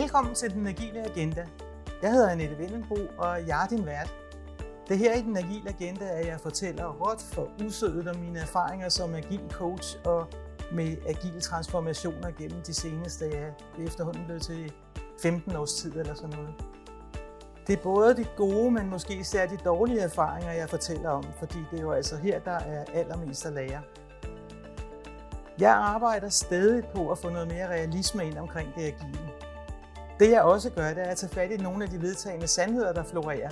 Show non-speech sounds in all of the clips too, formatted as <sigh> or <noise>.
Velkommen til Den Agile Agenda. Jeg hedder Annette Vindenbro, og jeg er din vært. Det her i Den Agile Agenda, at jeg fortæller råt for usødet om mine erfaringer som agil coach og med agile transformationer gennem de seneste, ja, det efterhånden blev til 15 års tid eller sådan noget. Det er både de gode, men måske især de dårlige erfaringer, jeg fortæller om, fordi det er jo altså her, der er allermest at lære. Jeg arbejder stadig på at få noget mere realisme ind omkring det agile. Det jeg også gør, det er at tage fat i nogle af de vedtagende sandheder, der florerer.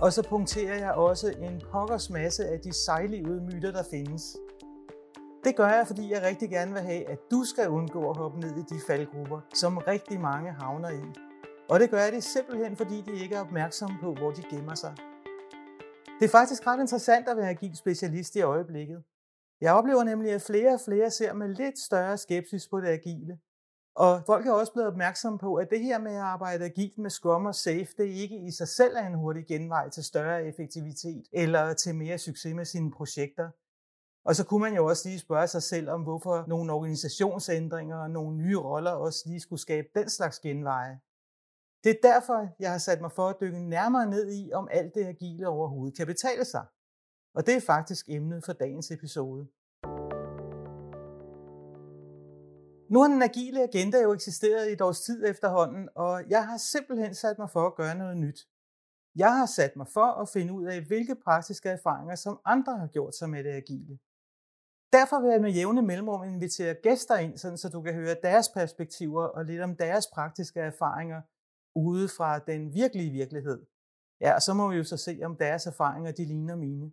Og så punkterer jeg også en pokkers masse af de sejlivede myter, der findes. Det gør jeg, fordi jeg rigtig gerne vil have, at du skal undgå at hoppe ned i de faldgrupper, som rigtig mange havner i. Og det gør jeg det simpelthen, fordi de ikke er opmærksomme på, hvor de gemmer sig. Det er faktisk ret interessant at være agil specialist i øjeblikket. Jeg oplever nemlig, at flere og flere ser med lidt større skepsis på det agile. Og folk er også blevet opmærksomme på, at det her med at arbejde agilt med Scrum og Safe, det ikke i sig selv er en hurtig genvej til større effektivitet eller til mere succes med sine projekter. Og så kunne man jo også lige spørge sig selv om, hvorfor nogle organisationsændringer og nogle nye roller også lige skulle skabe den slags genveje. Det er derfor, jeg har sat mig for at dykke nærmere ned i, om alt det agile overhovedet kan betale sig. Og det er faktisk emnet for dagens episode. Nu har den agile agenda jo eksisteret i et års tid efterhånden, og jeg har simpelthen sat mig for at gøre noget nyt. Jeg har sat mig for at finde ud af, hvilke praktiske erfaringer, som andre har gjort sig med det agile. Derfor vil jeg med jævne mellemrum invitere gæster ind, sådan så du kan høre deres perspektiver og lidt om deres praktiske erfaringer ude fra den virkelige virkelighed. Ja, og så må vi jo så se, om deres erfaringer de ligner mine.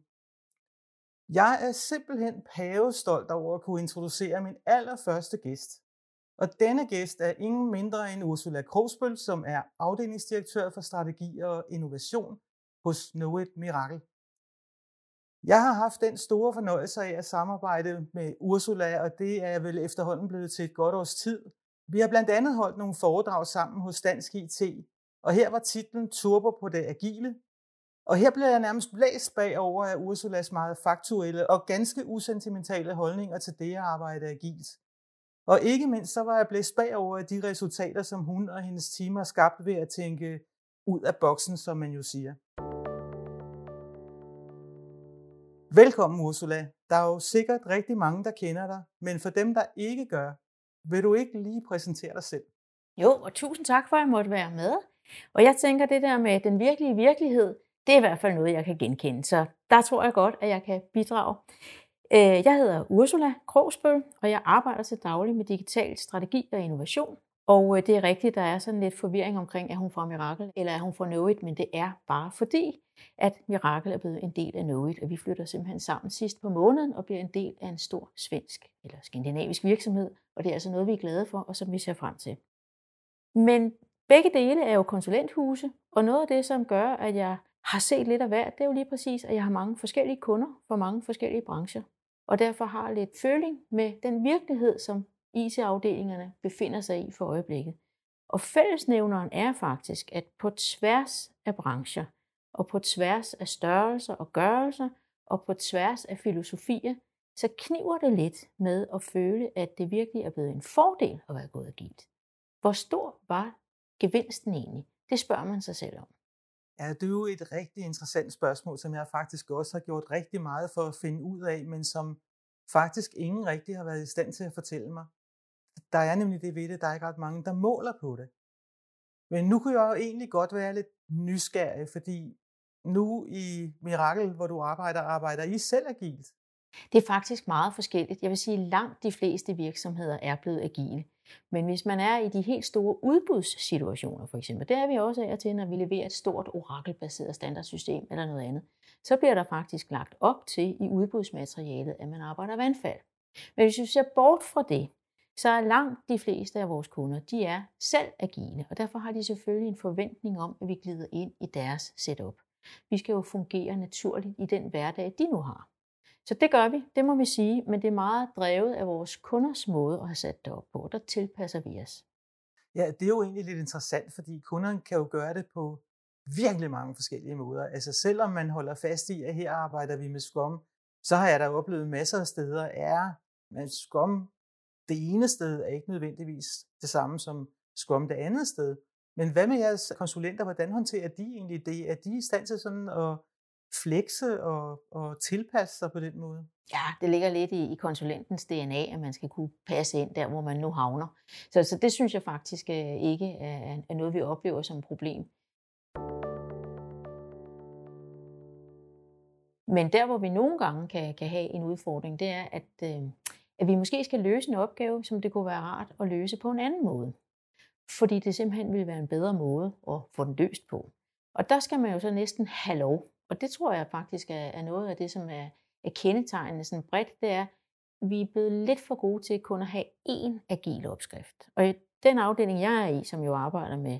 Jeg er simpelthen pavestolt over at kunne introducere min allerførste gæst. Og denne gæst er ingen mindre end Ursula Krogsbøl, som er afdelingsdirektør for strategi og innovation hos Knowit Mirakel. Miracle. Jeg har haft den store fornøjelse af at samarbejde med Ursula, og det er vel efterhånden blevet til et godt års tid. Vi har blandt andet holdt nogle foredrag sammen hos Dansk IT, og her var titlen Turbo på det agile. Og her blev jeg nærmest blæst bagover af Ursulas meget faktuelle og ganske usentimentale holdninger til det at arbejde agilt. Og ikke mindst så var jeg blæst bagover af de resultater, som hun og hendes team har skabt ved at tænke ud af boksen, som man jo siger. Velkommen Ursula. Der er jo sikkert rigtig mange, der kender dig, men for dem, der ikke gør, vil du ikke lige præsentere dig selv? Jo, og tusind tak for, at jeg måtte være med. Og jeg tænker, det der med den virkelige virkelighed, det er i hvert fald noget, jeg kan genkende. Så der tror jeg godt, at jeg kan bidrage. Øh, jeg hedder Ursula Krogsbøl, og jeg arbejder til daglig med digital strategi og innovation. Og øh, det er rigtigt, der er sådan lidt forvirring omkring, er hun fra Mirakel, eller er hun fra Knowit, men det er bare fordi, at Mirakel er blevet en del af Knowit, og vi flytter simpelthen sammen sidst på måneden og bliver en del af en stor svensk eller skandinavisk virksomhed, og det er altså noget, vi er glade for, og som vi ser frem til. Men begge dele er jo konsulenthuse, og noget af det, som gør, at jeg har set lidt af hvert, det er jo lige præcis, at jeg har mange forskellige kunder fra mange forskellige brancher og derfor har lidt føling med den virkelighed, som IT-afdelingerne befinder sig i for øjeblikket. Og fællesnævneren er faktisk, at på tværs af brancher, og på tværs af størrelser og gørelser, og på tværs af filosofier, så kniver det lidt med at føle, at det virkelig er blevet en fordel at være gået agilt. Hvor stor var gevinsten egentlig? Det spørger man sig selv om. Ja, det er jo et rigtig interessant spørgsmål, som jeg faktisk også har gjort rigtig meget for at finde ud af, men som faktisk ingen rigtig har været i stand til at fortælle mig. Der er nemlig det ved det, der er ikke ret mange, der måler på det. Men nu kunne jeg jo egentlig godt være lidt nysgerrig, fordi nu i Mirakel, hvor du arbejder, arbejder I selv agilt? Det er faktisk meget forskelligt. Jeg vil sige, at langt de fleste virksomheder er blevet agile. Men hvis man er i de helt store udbudssituationer, for eksempel, det er vi også af til, når vi leverer et stort orakelbaseret standardsystem eller noget andet, så bliver der faktisk lagt op til i udbudsmaterialet, at man arbejder vandfald. Men hvis vi ser bort fra det, så er langt de fleste af vores kunder, de er selv agile, og derfor har de selvfølgelig en forventning om, at vi glider ind i deres setup. Vi skal jo fungere naturligt i den hverdag, de nu har. Så det gør vi, det må vi sige, men det er meget drevet af vores kunders måde at have sat det op på. Der tilpasser vi os. Ja, det er jo egentlig lidt interessant, fordi kunderne kan jo gøre det på virkelig mange forskellige måder. Altså selvom man holder fast i, at her arbejder vi med skum, så har jeg da oplevet masser af steder, er man skum det ene sted er ikke nødvendigvis det samme som skum det andet sted. Men hvad med jeres konsulenter? Hvordan håndterer de egentlig det? Er de i stand til sådan at flekse og, og tilpasse sig på den måde? Ja, det ligger lidt i, i konsulentens DNA, at man skal kunne passe ind der, hvor man nu havner. Så, så det synes jeg faktisk øh, ikke er, er noget, vi oplever som et problem. Men der, hvor vi nogle gange kan, kan have en udfordring, det er, at, øh, at vi måske skal løse en opgave, som det kunne være rart at løse på en anden måde. Fordi det simpelthen vil være en bedre måde at få den løst på. Og der skal man jo så næsten have lov. Og det tror jeg faktisk er, er noget af det, som er, er kendetegnende sådan bredt, det er, at vi er blevet lidt for gode til kun at have én agil opskrift. Og i den afdeling, jeg er i, som jo arbejder med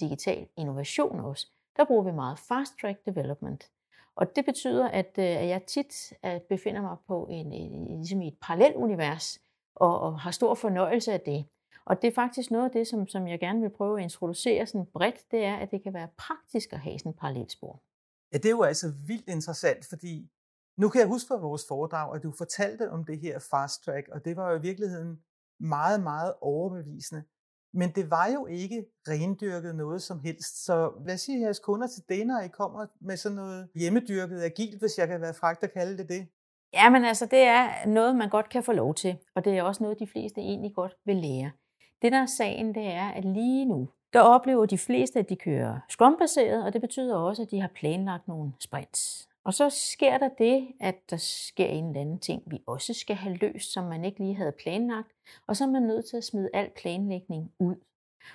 digital innovation også, der bruger vi meget fast track development. Og det betyder, at, øh, at jeg tit øh, befinder mig på en, en, ligesom i et parallelt univers, og, og har stor fornøjelse af det. Og det er faktisk noget af det, som, som jeg gerne vil prøve at introducere sådan bredt, det er, at det kan være praktisk at have sådan et parallelt spor. Ja, det er jo altså vildt interessant, fordi nu kan jeg huske fra vores foredrag, at du fortalte om det her fast track, og det var jo i virkeligheden meget, meget overbevisende. Men det var jo ikke rendyrket noget som helst. Så hvad siger jeres kunder til det, når I kommer med sådan noget hjemmedyrket agilt, hvis jeg kan være fragt at kalde det det? Ja, men altså, det er noget, man godt kan få lov til, og det er også noget, de fleste egentlig godt vil lære. Det, der er sagen, det er, at lige nu, der oplever de fleste, at de kører scrum-baseret, og det betyder også, at de har planlagt nogle sprints. Og så sker der det, at der sker en eller anden ting, vi også skal have løst, som man ikke lige havde planlagt, og så er man nødt til at smide al planlægning ud.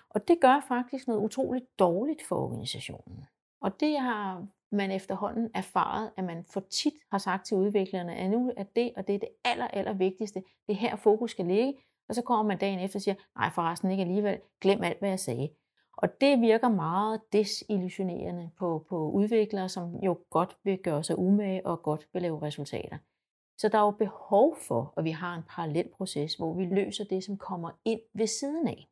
Og det gør faktisk noget utroligt dårligt for organisationen. Og det har man efterhånden erfaret, at man for tit har sagt til udviklerne, at nu er det, og det er det aller, aller vigtigste, det her fokus skal ligge, og så kommer man dagen efter og siger, nej forresten ikke alligevel, glem alt, hvad jeg sagde. Og det virker meget desillusionerende på, på udviklere, som jo godt vil gøre sig umage og godt vil lave resultater. Så der er jo behov for, at vi har en parallel proces, hvor vi løser det, som kommer ind ved siden af.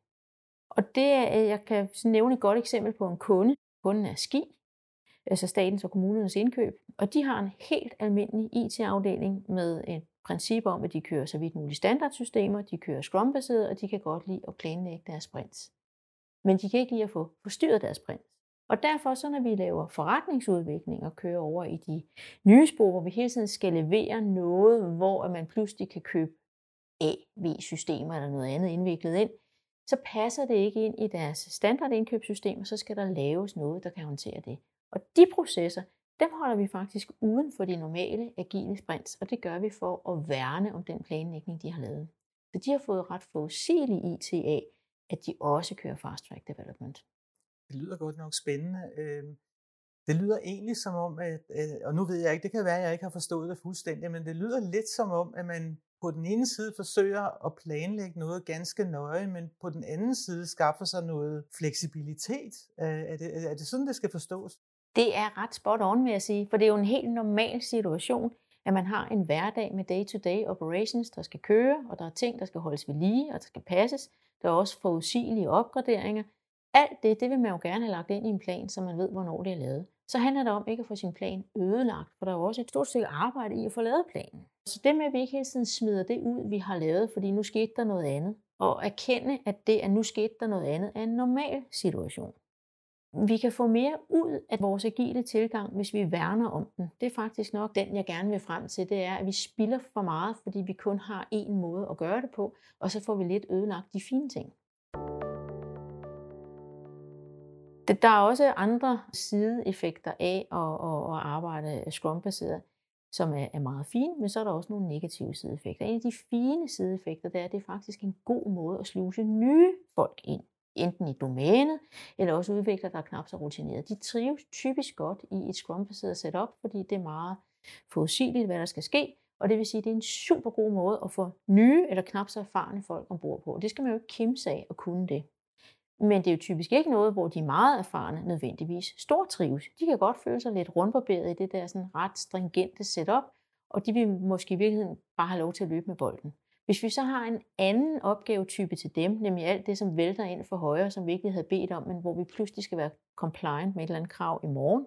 Og det er, øh, jeg kan nævne et godt eksempel på en kunde. Kunden er Ski, altså statens og kommunernes indkøb, og de har en helt almindelig IT-afdeling med et princip om, at de kører så vidt muligt standardsystemer, de kører Scrum-baseret, og de kan godt lide at planlægge deres sprints men de kan ikke lide at få forstyrret deres prins. Og derfor, så når vi laver forretningsudvikling og kører over i de nye spor, hvor vi hele tiden skal levere noget, hvor man pludselig kan købe AV-systemer eller noget andet indviklet ind, så passer det ikke ind i deres standardindkøbssystem, og så skal der laves noget, der kan håndtere det. Og de processer, dem holder vi faktisk uden for de normale agile sprints, og det gør vi for at værne om den planlægning, de har lavet. Så de har fået ret forudsigelig IT af, at de også kører fast track development. Det lyder godt nok spændende. Øhm, det lyder egentlig som om, at, øh, og nu ved jeg ikke, det kan være, at jeg ikke har forstået det fuldstændig, men det lyder lidt som om, at man på den ene side forsøger at planlægge noget ganske nøje, men på den anden side skaffer sig noget fleksibilitet. Er det, er det sådan, det skal forstås? Det er ret spot on, vil jeg sige, for det er jo en helt normal situation, at man har en hverdag med day-to-day operations, der skal køre, og der er ting, der skal holdes ved lige, og der skal passes. Der er også forudsigelige opgraderinger. Alt det, det vil man jo gerne have lagt ind i en plan, så man ved, hvornår det er lavet. Så handler det om ikke at få sin plan ødelagt, for der er jo også et stort stykke arbejde i at få lavet planen. Så det med, at vi ikke hele tiden smider det ud, vi har lavet, fordi nu skete der noget andet, og erkende, at det, at nu skete der noget andet, er en normal situation. Vi kan få mere ud af vores agile tilgang, hvis vi værner om den. Det er faktisk nok den, jeg gerne vil frem til. Det er, at vi spilder for meget, fordi vi kun har én måde at gøre det på, og så får vi lidt ødelagt de fine ting. Der er også andre sideeffekter af at, at arbejde Scrum-baseret, som er meget fine, men så er der også nogle negative sideeffekter. En af de fine sideeffekter, det er, at det er faktisk en god måde at sluse nye folk ind enten i domænet, eller også udvikler, der er knap så rutineret. De trives typisk godt i et Scrum-baseret setup, fordi det er meget forudsigeligt, hvad der skal ske, og det vil sige, at det er en super god måde at få nye eller knap så erfarne folk ombord på. Det skal man jo ikke kimse af at kunne det. Men det er jo typisk ikke noget, hvor de meget erfarne nødvendigvis stor trives. De kan godt føle sig lidt rundbarberet i det der sådan ret stringente setup, og de vil måske i virkeligheden bare have lov til at løbe med bolden. Hvis vi så har en anden opgavetype til dem, nemlig alt det, som vælter ind for højre, som vi ikke havde bedt om, men hvor vi pludselig skal være compliant med et eller andet krav i morgen,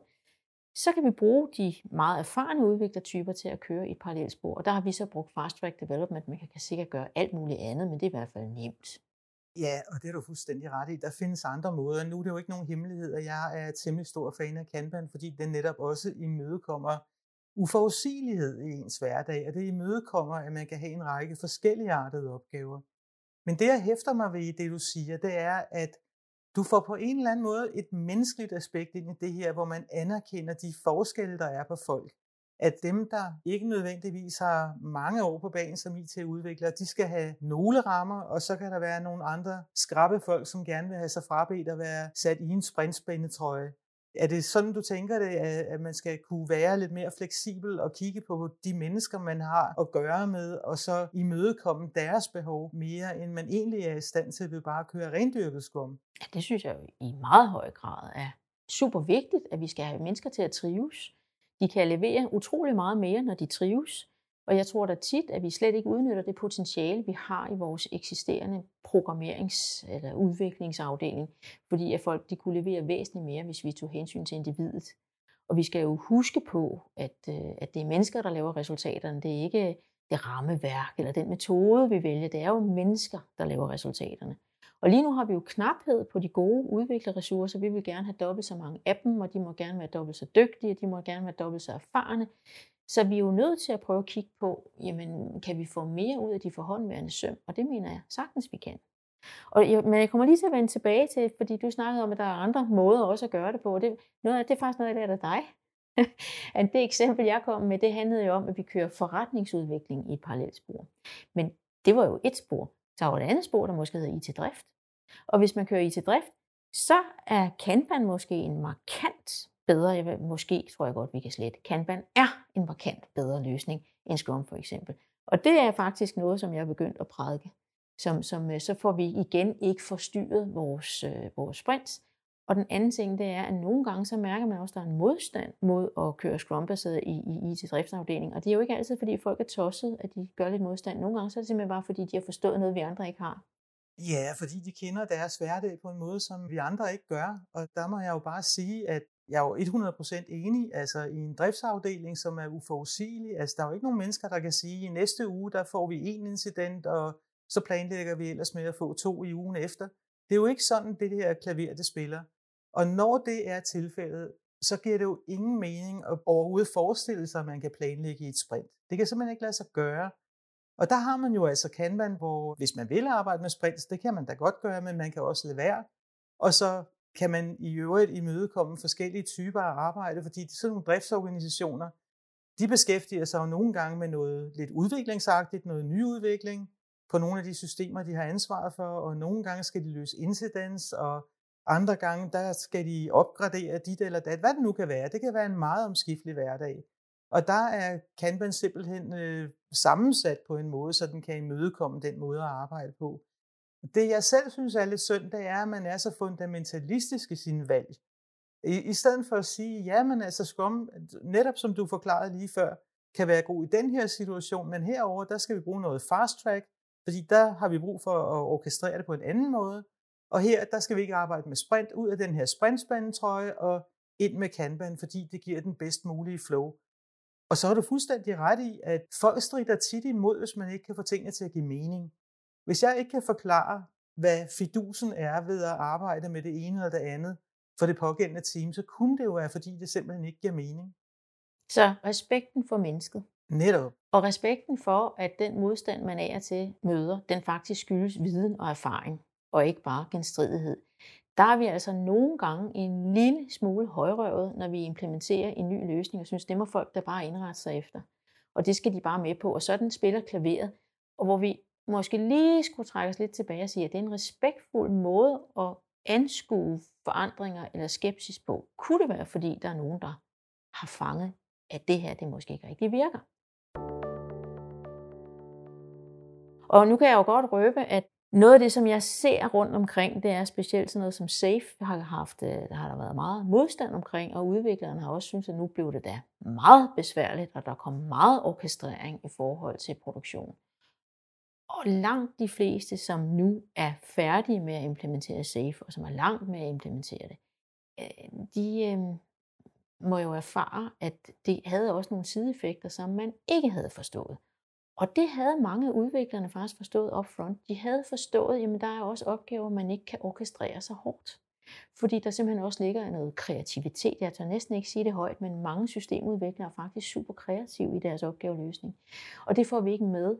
så kan vi bruge de meget erfarne udviklertyper til at køre i et parallelt spor. Og der har vi så brugt Fast Track Development, man kan sikkert gøre alt muligt andet, men det er i hvert fald nemt. Ja, og det er du fuldstændig ret i. Der findes andre måder. Nu er det jo ikke nogen hemmelighed, at jeg er temmelig stor fan af Kanban, fordi den netop også imødekommer uforudsigelighed i ens hverdag, og det imødekommer, at man kan have en række forskellige artede opgaver. Men det, jeg hæfter mig ved i det, du siger, det er, at du får på en eller anden måde et menneskeligt aspekt ind i det her, hvor man anerkender de forskelle, der er på folk. At dem, der ikke nødvendigvis har mange år på banen som IT-udviklere, de skal have nogle rammer, og så kan der være nogle andre skrappe folk, som gerne vil have sig frabedt at være sat i en sprintspændetrøje. Er det sådan, du tænker det, at man skal kunne være lidt mere fleksibel og kigge på de mennesker, man har at gøre med, og så imødekomme deres behov mere, end man egentlig er i stand til ved bare at køre rendyrket skum? Ja, det synes jeg i meget høj grad er super vigtigt, at vi skal have mennesker til at trives. De kan levere utrolig meget mere, når de trives. Og jeg tror da tit, at vi slet ikke udnytter det potentiale, vi har i vores eksisterende programmerings- eller udviklingsafdeling, fordi at folk de kunne levere væsentligt mere, hvis vi tog hensyn til individet. Og vi skal jo huske på, at, øh, at det er mennesker, der laver resultaterne. Det er ikke det rammeværk eller den metode, vi vælger. Det er jo mennesker, der laver resultaterne. Og lige nu har vi jo knaphed på de gode udviklerressourcer. Vi vil gerne have dobbelt så mange af dem, og de må gerne være dobbelt så dygtige, og de må gerne være dobbelt så erfarne. Så vi er jo nødt til at prøve at kigge på, jamen, kan vi få mere ud af de forhåndværende søm? Og det mener jeg sagtens, vi kan. Og jeg, men jeg kommer lige til at vende tilbage til, fordi du snakkede om, at der er andre måder også at gøre det på. Det, noget, det er faktisk noget, jeg lærte af dig. <laughs> at det eksempel, jeg kom med, det handlede jo om, at vi kører forretningsudvikling i et parallelt spor. Men det var jo et spor. Så var et andet spor, der måske hedder IT-drift. Og hvis man kører IT-drift, så er Kanban måske en markant bedre, jeg måske tror jeg godt, vi kan slette. Kanban er en markant bedre løsning end Scrum for eksempel. Og det er faktisk noget, som jeg er begyndt at prædike. Som, som, øh, så får vi igen ikke forstyrret vores, øh, vores sprints. Og den anden ting, det er, at nogle gange så mærker man også, at der er en modstand mod at køre Scrum-baseret i, i IT-driftsafdelingen. Og det er jo ikke altid, fordi folk er tosset, at de gør lidt modstand. Nogle gange så er det simpelthen bare, fordi de har forstået noget, vi andre ikke har. Ja, fordi de kender deres hverdag på en måde, som vi andre ikke gør. Og der må jeg jo bare sige, at jeg er jo 100% enig, altså i en driftsafdeling, som er uforudsigelig. Altså der er jo ikke nogen mennesker, der kan sige, i næste uge, der får vi en incident, og så planlægger vi ellers med at få to i ugen efter. Det er jo ikke sådan, det her klaver, det spiller. Og når det er tilfældet, så giver det jo ingen mening at overhovedet forestille sig, at man kan planlægge i et sprint. Det kan simpelthen ikke lade sig gøre. Og der har man jo altså Kanban, hvor hvis man vil arbejde med sprints, det kan man da godt gøre, men man kan også lade være. Og så kan man i øvrigt imødekomme forskellige typer af arbejde, fordi sådan nogle driftsorganisationer, de beskæftiger sig jo nogle gange med noget lidt udviklingsagtigt, noget nyudvikling på nogle af de systemer, de har ansvaret for, og nogle gange skal de løse incidents, og andre gange, der skal de opgradere dit eller dat, hvad det nu kan være. Det kan være en meget omskiftelig hverdag. Og der er Kanban simpelthen øh, sammensat på en måde, så den kan imødekomme den måde at arbejde på. Det jeg selv synes er lidt synd, det er, at man er så fundamentalistisk i sin valg. I, i stedet for at sige, ja, men altså skum, netop som du forklarede lige før, kan være god i den her situation, men herover der skal vi bruge noget fast track, fordi der har vi brug for at orkestrere det på en anden måde. Og her, der skal vi ikke arbejde med sprint ud af den her sprintspændetrøje og ind med Kanban, fordi det giver den bedst mulige flow. Og så har du fuldstændig ret i, at folk strider tit imod, hvis man ikke kan få tingene til at give mening. Hvis jeg ikke kan forklare, hvad fidusen er ved at arbejde med det ene eller det andet for det pågældende team, så kunne det jo være, fordi det simpelthen ikke giver mening. Så respekten for mennesket. Netop. Og respekten for, at den modstand, man er til møder, den faktisk skyldes viden og erfaring, og ikke bare genstridighed. Der er vi altså nogle gange en lille smule højrøvet, når vi implementerer en ny løsning, og synes, det må folk der bare indrette sig efter. Og det skal de bare med på, og sådan spiller klaveret. Og hvor vi måske lige skulle trække os lidt tilbage og sige, at det er en respektfuld måde at anskue forandringer eller skepsis på. Kunne det være, fordi der er nogen, der har fanget, at det her det måske ikke rigtig virker? Og nu kan jeg jo godt røbe, at noget af det, som jeg ser rundt omkring, det er specielt sådan noget som SAFE, har haft, øh, der har der været meget modstand omkring, og udviklerne har også syntes, at nu blev det da meget besværligt, og der kom meget orkestrering i forhold til produktion. Og langt de fleste, som nu er færdige med at implementere SAFE, og som er langt med at implementere det, øh, de øh, må jo erfare, at det havde også nogle sideeffekter, som man ikke havde forstået. Og det havde mange af udviklerne faktisk forstået up front. De havde forstået, at der er også opgaver, man ikke kan orkestrere så hårdt. Fordi der simpelthen også ligger noget kreativitet. Jeg tør næsten ikke sige det højt, men mange systemudviklere er faktisk super kreative i deres opgaveløsning. Og det får vi ikke med.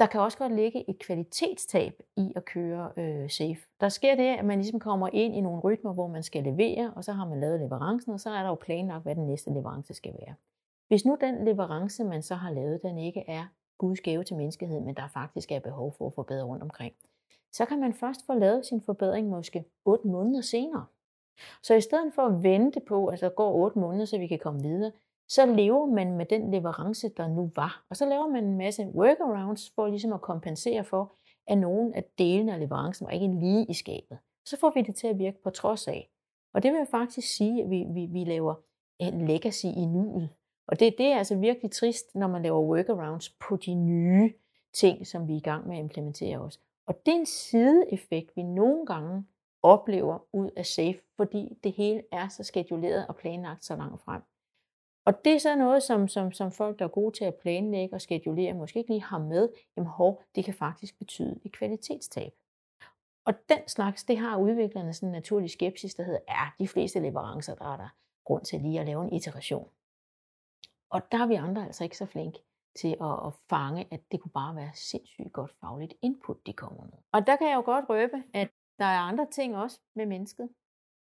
Der kan også godt ligge et kvalitetstab i at køre øh, safe. Der sker det, at man ligesom kommer ind i nogle rytmer, hvor man skal levere, og så har man lavet leverancen, og så er der jo planlagt, hvad den næste leverance skal være. Hvis nu den leverance, man så har lavet, den ikke er Guds gave til menneskeheden, men der faktisk er behov for at forbedre rundt omkring, så kan man først få lavet sin forbedring måske 8 måneder senere. Så i stedet for at vente på, at der går 8 måneder, så vi kan komme videre, så lever man med den leverance, der nu var. Og så laver man en masse workarounds for ligesom at kompensere for, at nogle af delene af leverancen var ikke lige i skabet. Så får vi det til at virke på trods af. Og det vil faktisk sige, at vi, vi, vi laver en legacy i nuet. Og det, det er altså virkelig trist, når man laver workarounds på de nye ting, som vi er i gang med at implementere også. Og det er en sideeffekt, vi nogle gange oplever ud af SAFE, fordi det hele er så skeduleret og planlagt så langt frem. Og det er så noget, som, som, som folk, der er gode til at planlægge og skedulere, måske ikke lige har med, jamen hov, det kan faktisk betyde et kvalitetstab. Og den slags, det har udviklerne sådan en naturlig skepsis, der hedder, ja, de fleste leverancer, der er der grund til lige at lave en iteration. Og der er vi andre altså ikke så flinke til at, at fange, at det kunne bare være sindssygt godt fagligt input, de kommer med. Og der kan jeg jo godt røbe, at der er andre ting også med mennesket.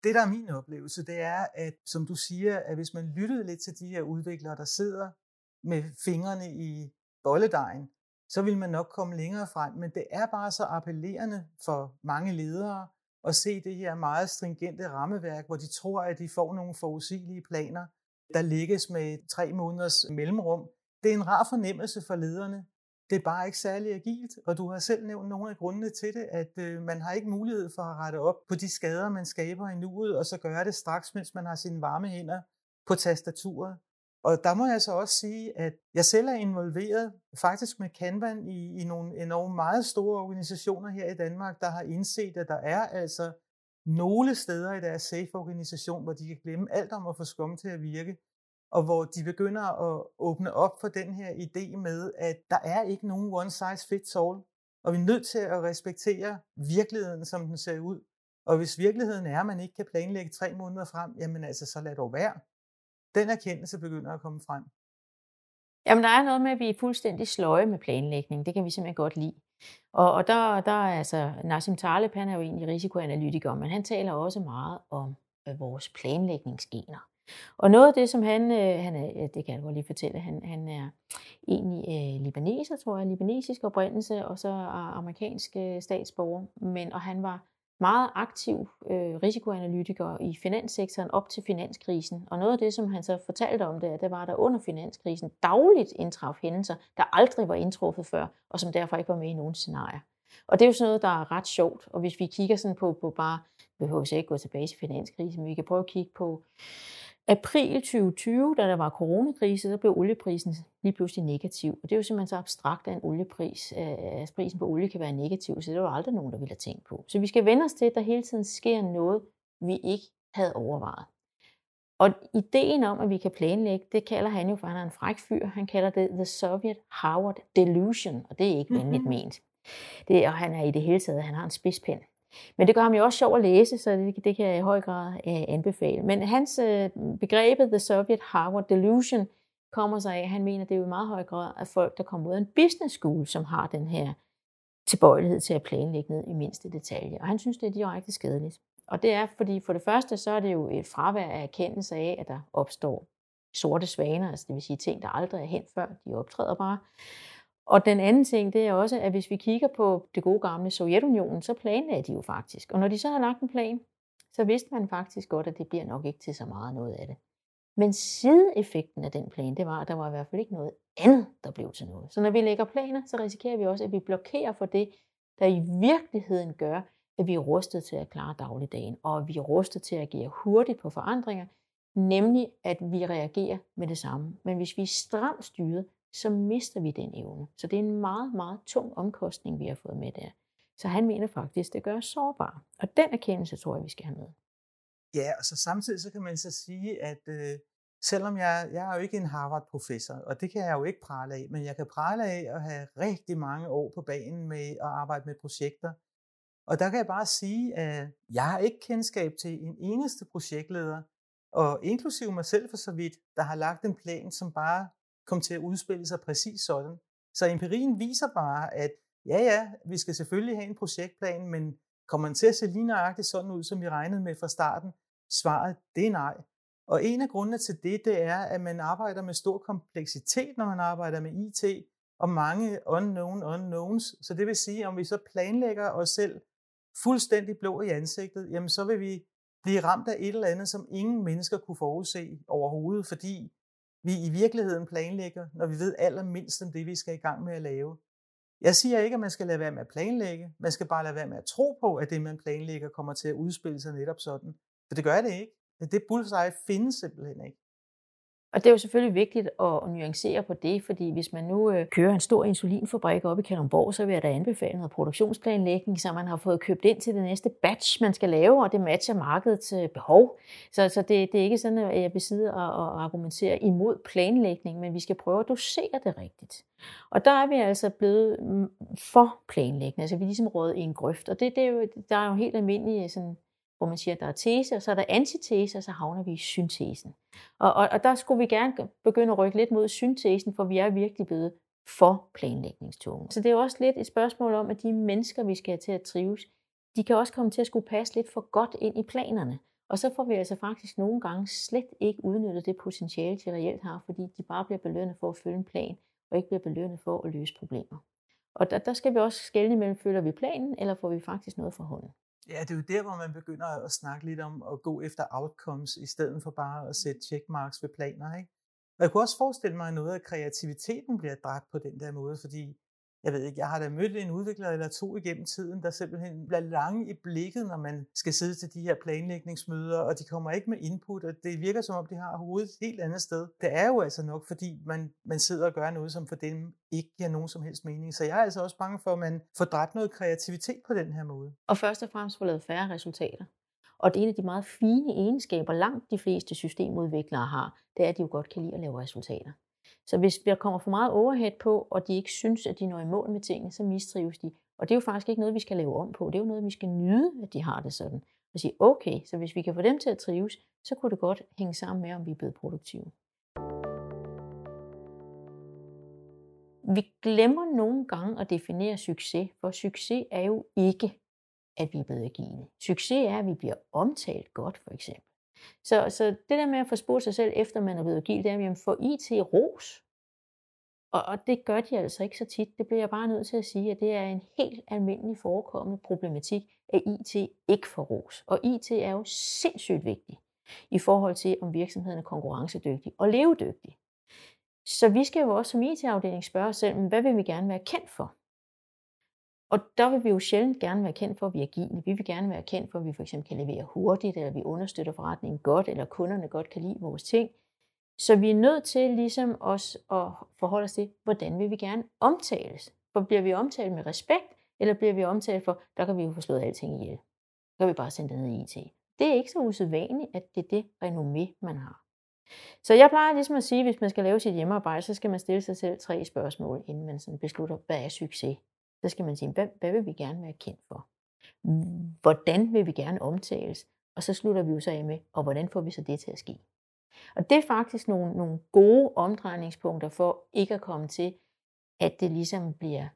Det, der er min oplevelse, det er, at som du siger, at hvis man lyttede lidt til de her udviklere, der sidder med fingrene i bolledejen, så vil man nok komme længere frem. Men det er bare så appellerende for mange ledere at se det her meget stringente rammeværk, hvor de tror, at de får nogle forudsigelige planer, der lægges med tre måneders mellemrum. Det er en rar fornemmelse for lederne, det er bare ikke særlig agilt, og du har selv nævnt nogle af grundene til det, at øh, man har ikke mulighed for at rette op på de skader, man skaber i nuet, og så gøre det straks, mens man har sine varme hænder på tastaturet. Og der må jeg så også sige, at jeg selv er involveret faktisk med Kanban i, i nogle enormt meget store organisationer her i Danmark, der har indset, at der er altså nogle steder i deres SAFE-organisation, hvor de kan glemme alt om at få skum til at virke, og hvor de begynder at åbne op for den her idé med, at der er ikke nogen one size fits all, og vi er nødt til at respektere virkeligheden, som den ser ud. Og hvis virkeligheden er, at man ikke kan planlægge tre måneder frem, jamen altså, så lad dog være. Den erkendelse begynder at komme frem. Jamen, der er noget med, at vi er fuldstændig sløje med planlægning. Det kan vi simpelthen godt lide. Og, og der, der er altså, Nassim Taleb, han er jo egentlig risikoanalytiker, men han taler også meget om øh, vores planlægningsgener. Og noget af det, som han, øh, han er, det kan jeg godt lige fortælle, han, han er egentlig øh, libaneser, tror jeg, libanesisk oprindelse, og så amerikansk øh, statsborger, men og han var meget aktiv øh, risikoanalytiker i finanssektoren op til finanskrisen. Og noget af det, som han så fortalte om det, det var, at der under finanskrisen dagligt indtraf hændelser, der aldrig var indtruffet før, og som derfor ikke var med i nogen scenarier. Og det er jo sådan noget, der er ret sjovt. Og hvis vi kigger sådan på, på bare, vi behøver ikke gå tilbage til finanskrisen, men vi kan prøve at kigge på april 2020, da der var coronakrise, så blev olieprisen lige pludselig negativ. Og det er jo simpelthen så abstrakt, at en oliepris, at prisen på olie kan være negativ, så det var aldrig nogen, der ville have tænkt på. Så vi skal vende os til, at der hele tiden sker noget, vi ikke havde overvejet. Og ideen om, at vi kan planlægge, det kalder han jo, for han er en fræk fyr, han kalder det The Soviet Howard Delusion, og det er ikke venligt mm-hmm. ment. Det, og han er i det hele taget, han har en spidspind. Men det gør ham jo også sjov at læse, så det, det kan jeg i høj grad øh, anbefale. Men hans øh, begrebet The Soviet Harvard Delusion kommer sig af, at han mener, det er jo i meget høj grad af folk, der kommer ud af en business school, som har den her tilbøjelighed til at planlægge ned i mindste detalje. Og han synes, det er direkte skadeligt. Og det er, fordi for det første, så er det jo et fravær af erkendelse af, at der opstår sorte svaner, altså det vil sige ting, der aldrig er hen før, de optræder bare. Og den anden ting, det er også, at hvis vi kigger på det gode gamle Sovjetunionen, så planlagde de jo faktisk. Og når de så har lagt en plan, så vidste man faktisk godt, at det bliver nok ikke til så meget noget af det. Men sideeffekten af den plan, det var, at der var i hvert fald ikke noget andet, der blev til noget. Så når vi lægger planer, så risikerer vi også, at vi blokerer for det, der i virkeligheden gør, at vi er rustet til at klare dagligdagen, og at vi er rustet til at agere hurtigt på forandringer, nemlig at vi reagerer med det samme. Men hvis vi er stramt styret, så mister vi den evne. Så det er en meget, meget tung omkostning, vi har fået med der. Så han mener faktisk, at det gør os sårbare. Og den erkendelse tror jeg, vi skal have med. Ja, og så samtidig så kan man så sige, at øh, selvom jeg, jeg er jo ikke en Harvard-professor, og det kan jeg jo ikke prale af, men jeg kan prale af at have rigtig mange år på banen med at arbejde med projekter. Og der kan jeg bare sige, at jeg har ikke kendskab til en eneste projektleder, og inklusive mig selv for så vidt, der har lagt en plan, som bare kom til at udspille sig præcis sådan. Så empirien viser bare, at ja, ja, vi skal selvfølgelig have en projektplan, men kommer den til at se lige nøjagtigt sådan ud, som vi regnede med fra starten? Svaret, det er nej. Og en af grundene til det, det er, at man arbejder med stor kompleksitet, når man arbejder med IT, og mange unknown unknowns. Så det vil sige, om vi så planlægger os selv fuldstændig blå i ansigtet, jamen så vil vi blive ramt af et eller andet, som ingen mennesker kunne forudse overhovedet, fordi vi i virkeligheden planlægger, når vi ved allermindst om det, vi skal i gang med at lave. Jeg siger ikke, at man skal lade være med at planlægge. Man skal bare lade være med at tro på, at det, man planlægger, kommer til at udspille sig netop sådan. For det gør det ikke. Det bullseye findes simpelthen ikke. Og det er jo selvfølgelig vigtigt at, nuancere på det, fordi hvis man nu øh, kører en stor insulinfabrik op i Kalundborg, så vil jeg da anbefale noget produktionsplanlægning, så man har fået købt ind til det næste batch, man skal lave, og det matcher markedets øh, behov. Så, så det, det er ikke sådan, at jeg besidder og, og argumentere imod planlægning, men vi skal prøve at dosere det rigtigt. Og der er vi altså blevet mm, for planlæggende, altså vi er ligesom rådet i en grøft, og det, det er jo, der er jo helt almindelige sådan, hvor man siger, at der er tese, og så er der antitese, og så havner vi i syntesen. Og, og, og der skulle vi gerne begynde at rykke lidt mod syntesen, for vi er virkelig blevet for planlægningstunge. Så det er også lidt et spørgsmål om, at de mennesker, vi skal have til at trives, de kan også komme til at skulle passe lidt for godt ind i planerne. Og så får vi altså faktisk nogle gange slet ikke udnyttet det potentiale, de reelt har, fordi de bare bliver belønnet for at følge en plan, og ikke bliver belønnet for at løse problemer. Og der, der skal vi også skelne mellem, følger vi planen, eller får vi faktisk noget fra hånden. Ja, det er jo der, hvor man begynder at snakke lidt om at gå efter outcomes, i stedet for bare at sætte checkmarks ved planer. Ikke? Og jeg kunne også forestille mig, at noget af kreativiteten bliver dræbt på den der måde, fordi jeg ved ikke, jeg har da mødt en udvikler eller to igennem tiden, der simpelthen bliver lange i blikket, når man skal sidde til de her planlægningsmøder, og de kommer ikke med input, og det virker som om, de har hovedet et helt andet sted. Det er jo altså nok, fordi man, man sidder og gør noget, som for dem ikke giver nogen som helst mening. Så jeg er altså også bange for, at man får dræbt noget kreativitet på den her måde. Og først og fremmest får lavet færre resultater. Og det er en af de meget fine egenskaber, langt de fleste systemudviklere har, det er, at de jo godt kan lide at lave resultater. Så hvis der kommer for meget overhead på, og de ikke synes, at de når i mål med tingene, så mistrives de. Og det er jo faktisk ikke noget, vi skal lave om på. Det er jo noget, vi skal nyde, at de har det sådan. Og sige, okay, så hvis vi kan få dem til at trives, så kunne det godt hænge sammen med, om vi er blevet produktive. Vi glemmer nogle gange at definere succes, for succes er jo ikke, at vi er blevet agile. Succes er, at vi bliver omtalt godt, for eksempel. Så, så det der med at få spurgt sig selv, efter man er blevet agil, det er, at få IT ros. Og, og det gør de altså ikke så tit. Det bliver jeg bare nødt til at sige, at det er en helt almindelig forekommende problematik, at IT ikke får ros. Og IT er jo sindssygt vigtigt i forhold til, om virksomheden er konkurrencedygtig og levedygtig. Så vi skal jo også som IT-afdeling spørge os selv, hvad vil vi gerne være kendt for? Og der vil vi jo sjældent gerne være kendt for, at vi er agile. Vi vil gerne være kendt for, at vi for eksempel kan levere hurtigt, eller vi understøtter forretningen godt, eller kunderne godt kan lide vores ting. Så vi er nødt til ligesom os at forholde os til, hvordan vil vi gerne omtales? For bliver vi omtalt med respekt, eller bliver vi omtalt for, der kan vi jo få slået alting ihjel. Så kan vi bare sende det ned i IT. Det er ikke så usædvanligt, at det er det renommé, man har. Så jeg plejer ligesom at sige, at hvis man skal lave sit hjemmearbejde, så skal man stille sig selv tre spørgsmål, inden man sådan beslutter, hvad er succes? Så skal man sige, hvad, hvad vil vi gerne være kendt for? Hvordan vil vi gerne omtales? Og så slutter vi jo så af med, og hvordan får vi så det til at ske? Og det er faktisk nogle, nogle gode omdrejningspunkter for ikke at komme til, at det ligesom bliver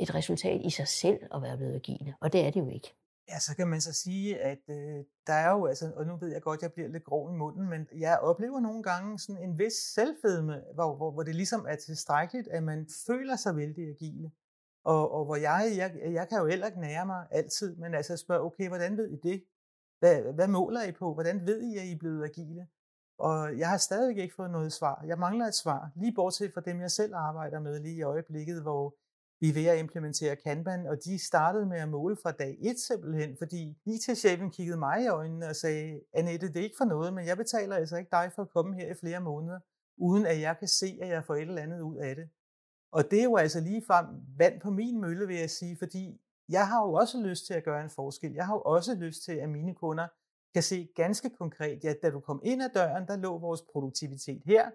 et resultat i sig selv at være blevet agile. Og det er det jo ikke. Ja, så kan man så sige, at øh, der er jo, altså, og nu ved jeg godt, at jeg bliver lidt grov i munden, men jeg oplever nogle gange sådan en vis selvfedme, hvor, hvor, hvor det ligesom er tilstrækkeligt, at man føler sig vældig agile. Og, og hvor jeg, jeg, jeg kan jo heller ikke nære mig altid, men altså spørge, okay, hvordan ved I det? Hvad, hvad måler I på? Hvordan ved I, at I er blevet agile? Og jeg har stadig ikke fået noget svar. Jeg mangler et svar, lige bortset fra dem, jeg selv arbejder med lige i øjeblikket, hvor vi er ved at implementere Kanban, og de startede med at måle fra dag 1 simpelthen, fordi IT-chefen kiggede mig i øjnene og sagde, Annette, det er ikke for noget, men jeg betaler altså ikke dig for at komme her i flere måneder, uden at jeg kan se, at jeg får et eller andet ud af det. Og det er jo altså lige frem vand på min mølle, vil jeg sige, fordi jeg har jo også lyst til at gøre en forskel. Jeg har jo også lyst til, at mine kunder kan se ganske konkret, ja, da du kom ind ad døren, der lå vores produktivitet her,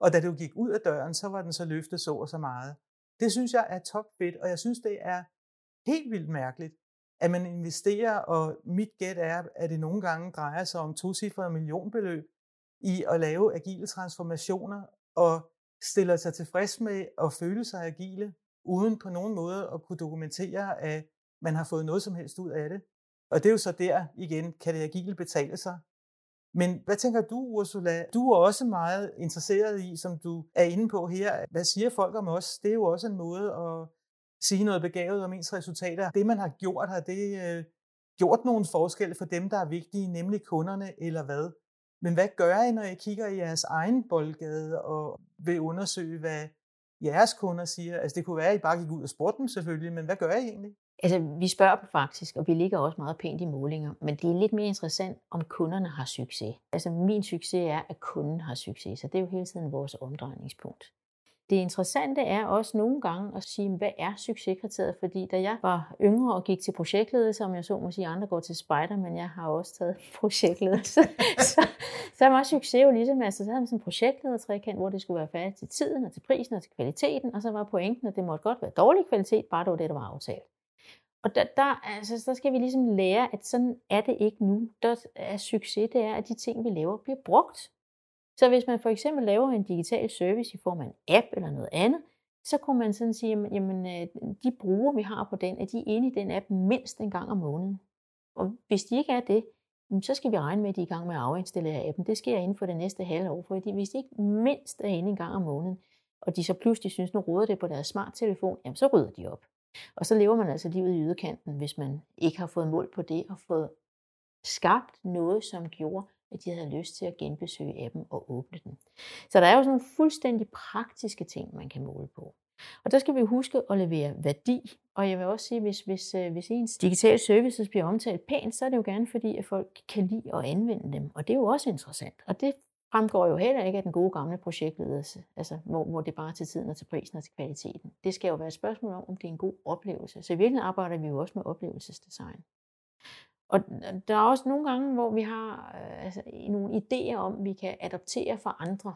og da du gik ud af døren, så var den så løftet så og så meget. Det synes jeg er top fedt, og jeg synes, det er helt vildt mærkeligt, at man investerer, og mit gæt er, at det nogle gange drejer sig om tocifrede millionbeløb i at lave agile transformationer, og stiller sig tilfreds med at føle sig agile, uden på nogen måde at kunne dokumentere, at man har fået noget som helst ud af det. Og det er jo så der igen, kan det agile betale sig? Men hvad tænker du, Ursula? Du er også meget interesseret i, som du er inde på her. Hvad siger folk om os? Det er jo også en måde at sige noget begavet om ens resultater. Det, man har gjort, har det øh, gjort nogle forskelle for dem, der er vigtige, nemlig kunderne, eller hvad? Men hvad gør I, når I kigger i jeres egen boldgade og vil undersøge, hvad jeres kunder siger? Altså det kunne være, at I bare gik ud og spurgte dem selvfølgelig, men hvad gør I egentlig? Altså, vi spørger dem faktisk, og vi ligger også meget pænt i målinger, men det er lidt mere interessant, om kunderne har succes. Altså, min succes er, at kunden har succes, så det er jo hele tiden vores omdrejningspunkt. Det interessante er også nogle gange at sige, hvad er succeskriteriet? Fordi da jeg var yngre og gik til projektledelse, om jeg så må sige, andre går til spejder, men jeg har også taget <laughs> projektledelse, så, så var succes jo ligesom, altså så havde man sådan en projektledertrækant, hvor det skulle være færdigt til tiden og til prisen og til kvaliteten, og så var pointen, at det måtte godt være dårlig kvalitet, bare det var det, der var aftalt. Og der, der, altså, der skal vi ligesom lære, at sådan er det ikke nu. Der er succes, det er, at de ting, vi laver, bliver brugt. Så hvis man for eksempel laver en digital service i form af en app eller noget andet, så kunne man sådan sige, jamen, jamen øh, de brugere, vi har på den, er de inde i den app mindst en gang om måneden. Og hvis de ikke er det, så skal vi regne med, at de er i gang med at afinstallere appen. Det sker inden for det næste halve år, for hvis de ikke mindst er inde en gang om måneden, og de så pludselig synes, nu råder det på deres smarttelefon, jamen så rydder de op. Og så lever man altså livet i yderkanten, hvis man ikke har fået mål på det og fået skabt noget, som gjorde, at de havde lyst til at genbesøge appen og åbne den. Så der er jo sådan nogle fuldstændig praktiske ting, man kan måle på. Og der skal vi huske at levere værdi. Og jeg vil også sige, hvis, hvis, øh, hvis ens digitale services bliver omtalt pænt, så er det jo gerne fordi, at folk kan lide at anvende dem. Og det er jo også interessant. Og det fremgår jo heller ikke af den gode gamle projektledelse, altså hvor, hvor det bare er til tiden og til prisen og til kvaliteten. Det skal jo være et spørgsmål om, om det er en god oplevelse. Så i virkeligheden arbejder vi jo også med oplevelsesdesign. Og der er også nogle gange, hvor vi har øh, altså, nogle idéer om, vi kan adoptere for andre.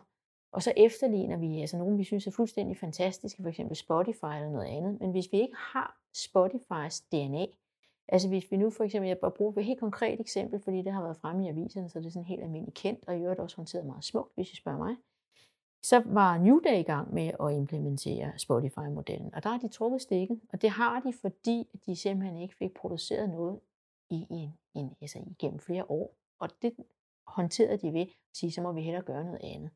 Og så efterligner vi altså nogle, vi synes er fuldstændig fantastiske, for eksempel Spotify eller noget andet. Men hvis vi ikke har Spotifys DNA, Altså hvis vi nu for eksempel, jeg bare bruger et helt konkret eksempel, fordi det har været fremme i aviserne, så det er sådan helt almindeligt kendt, og i øvrigt også håndteret meget smukt, hvis I spørger mig. Så var New Day i gang med at implementere Spotify-modellen, og der har de trukket stikket, og det har de, fordi de simpelthen ikke fik produceret noget i en, en, altså igennem flere år, og det håndterede de ved at sige, så må vi hellere gøre noget andet.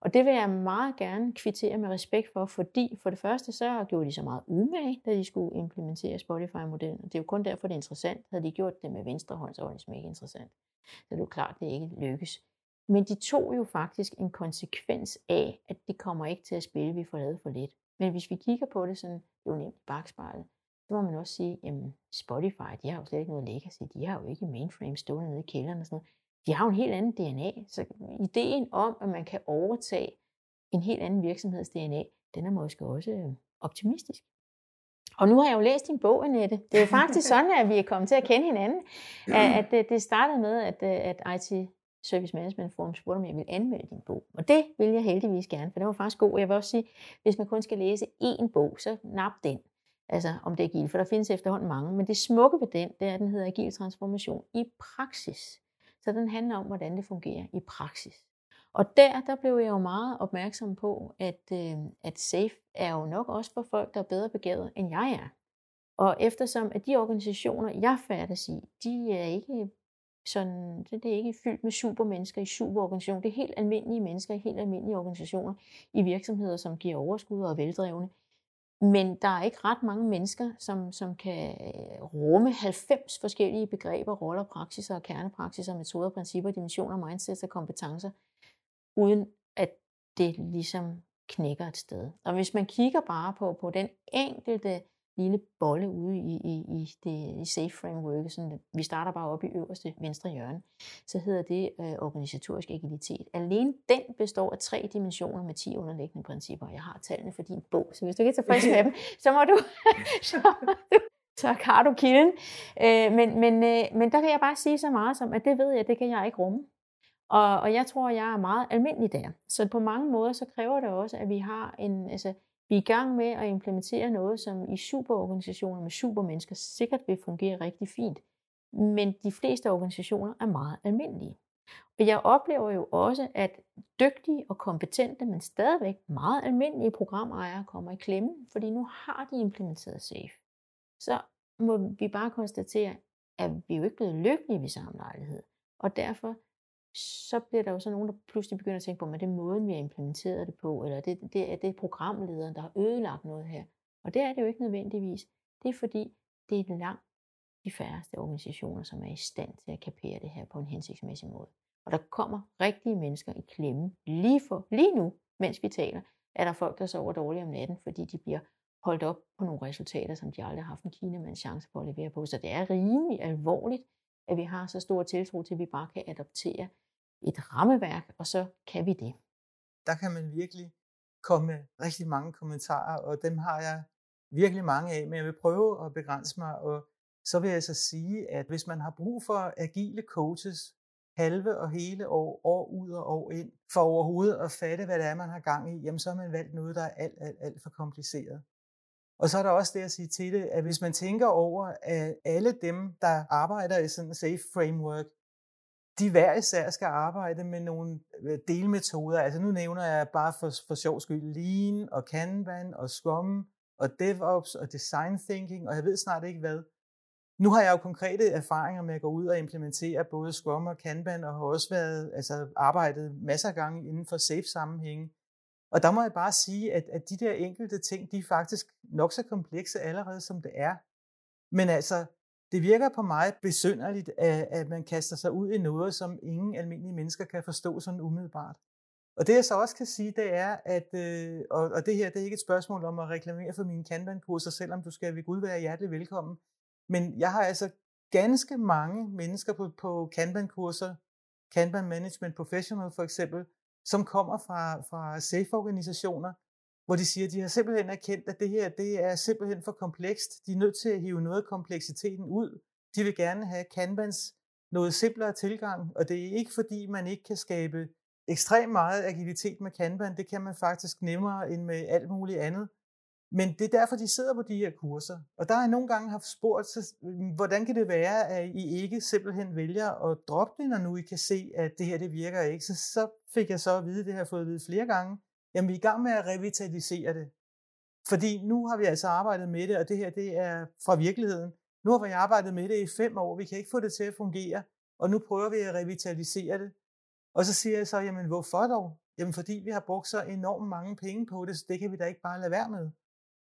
Og det vil jeg meget gerne kvittere med respekt for, fordi for det første så gjorde de så meget umage, da de skulle implementere Spotify-modellen. Det er jo kun derfor, det er interessant. Havde de gjort det med venstre hånd, så var det ikke interessant. Så det er jo klart, det ikke lykkes. Men de tog jo faktisk en konsekvens af, at det kommer ikke til at spille, vi får lavet for lidt. Men hvis vi kigger på det sådan, det er jo nemt bagspejlet, så må man også sige, jamen Spotify, de har jo slet ikke noget legacy, de har jo ikke mainframe stående nede i kælderen og sådan noget de har jo en helt anden DNA. Så ideen om, at man kan overtage en helt anden virksomheds DNA, den er måske også øh, optimistisk. Og nu har jeg jo læst din bog, Annette. Det er jo faktisk <laughs> sådan, at vi er kommet til at kende hinanden. At det startede med, at, øh, at IT Service Management Forum spurgte, om jeg ville anmelde din bog. Og det vil jeg heldigvis gerne, for den var faktisk god. Jeg vil også sige, hvis man kun skal læse én bog, så nap den. Altså om det er agil, for der findes efterhånden mange. Men det smukke ved den, det er, at den hedder Agil Transformation i praksis. Så den handler om, hvordan det fungerer i praksis. Og der, der blev jeg jo meget opmærksom på, at, øh, at SAFE er jo nok også for folk, der er bedre begavet, end jeg er. Og eftersom at de organisationer, jeg færdes i, de er ikke sådan, det er ikke fyldt med supermennesker i superorganisationer. Det er helt almindelige mennesker i helt almindelige organisationer i virksomheder, som giver overskud og er veldrevne. Men der er ikke ret mange mennesker, som, som kan øh, rumme 90 forskellige begreber, roller, praksiser og kernepraksiser, metoder, principper, dimensioner, mindsets og kompetencer, uden at det ligesom knækker et sted. Og hvis man kigger bare på, på den enkelte lille bolle ude i, i, i det i safe framework, sådan, vi starter bare op i øverste venstre hjørne, så hedder det øh, organisatorisk agilitet. Alene den består af tre dimensioner med 10 underliggende principper. Jeg har tallene for din bog, så hvis du ikke er tilfreds med <laughs> dem, så må du, <laughs> så må du så har du kilden. Øh, men, men, øh, men der kan jeg bare sige så meget som, at det ved jeg, det kan jeg ikke rumme. Og, og jeg tror, jeg er meget almindelig der. Så på mange måder, så kræver det også, at vi har en, altså, vi er i gang med at implementere noget, som i superorganisationer med supermennesker sikkert vil fungere rigtig fint. Men de fleste organisationer er meget almindelige. Og jeg oplever jo også, at dygtige og kompetente, men stadigvæk meget almindelige programejere kommer i klemme, fordi nu har de implementeret SAFE. Så må vi bare konstatere, at vi er jo ikke blevet lykkelige ved samme lejlighed. Og derfor så bliver der jo så nogen, der pludselig begynder at tænke på, at det er måden, vi har implementeret det på, eller det, det er det programlederen, der har ødelagt noget her. Og det er det jo ikke nødvendigvis. Det er fordi, det er langt de færreste organisationer, som er i stand til at kapere det her på en hensigtsmæssig måde. Og der kommer rigtige mennesker i klemme lige, for, lige nu, mens vi taler, er der folk, der sover dårligt om natten, fordi de bliver holdt op på nogle resultater, som de aldrig har haft en kinamands chance på at levere på. Så det er rimelig alvorligt, at vi har så stor tiltro til, at vi bare kan adoptere et rammeværk, og så kan vi det. Der kan man virkelig komme med rigtig mange kommentarer, og dem har jeg virkelig mange af, men jeg vil prøve at begrænse mig, og så vil jeg så sige, at hvis man har brug for agile coaches halve og hele år, år ud og år ind, for overhovedet at fatte, hvad det er, man har gang i, jamen så har man valgt noget, der er alt, alt, alt for kompliceret. Og så er der også det at sige til det, at hvis man tænker over, at alle dem, der arbejder i sådan en safe framework, de hver især skal arbejde med nogle øh, delmetoder. Altså nu nævner jeg bare for, for sjov skyld Lean og Kanban og Scrum og DevOps og Design Thinking, og jeg ved snart ikke hvad. Nu har jeg jo konkrete erfaringer med at gå ud og implementere både Scrum og Kanban, og har også været, altså arbejdet masser af gange inden for safe sammenhænge. Og der må jeg bare sige, at, at de der enkelte ting, de er faktisk nok så komplekse allerede, som det er. Men altså, det virker på mig besynderligt, at, at man kaster sig ud i noget, som ingen almindelige mennesker kan forstå sådan umiddelbart. Og det jeg så også kan sige, det er, at, øh, og, og det her det er ikke et spørgsmål om at reklamere for mine Kanban-kurser, selvom du skal ved Gud være hjertelig velkommen. Men jeg har altså ganske mange mennesker på, på Kanban-kurser, Kanban Management Professional for eksempel, som kommer fra, fra SAFE-organisationer, hvor de siger, at de har simpelthen erkendt, at det her det er simpelthen for komplekst. De er nødt til at hive noget af kompleksiteten ud. De vil gerne have Kanbans noget simplere tilgang, og det er ikke fordi, man ikke kan skabe ekstremt meget agilitet med Kanban. Det kan man faktisk nemmere end med alt muligt andet. Men det er derfor, de sidder på de her kurser. Og der har jeg nogle gange haft spurgt, så, hm, hvordan kan det være, at I ikke simpelthen vælger at droppe det, når nu I kan se, at det her det virker ikke. Så, så fik jeg så at vide, det har jeg fået at vide flere gange, jamen vi er i gang med at revitalisere det. Fordi nu har vi altså arbejdet med det, og det her det er fra virkeligheden. Nu har vi arbejdet med det i fem år, vi kan ikke få det til at fungere, og nu prøver vi at revitalisere det. Og så siger jeg så, jamen hvorfor dog? Jamen fordi vi har brugt så enormt mange penge på det, så det kan vi da ikke bare lade være med.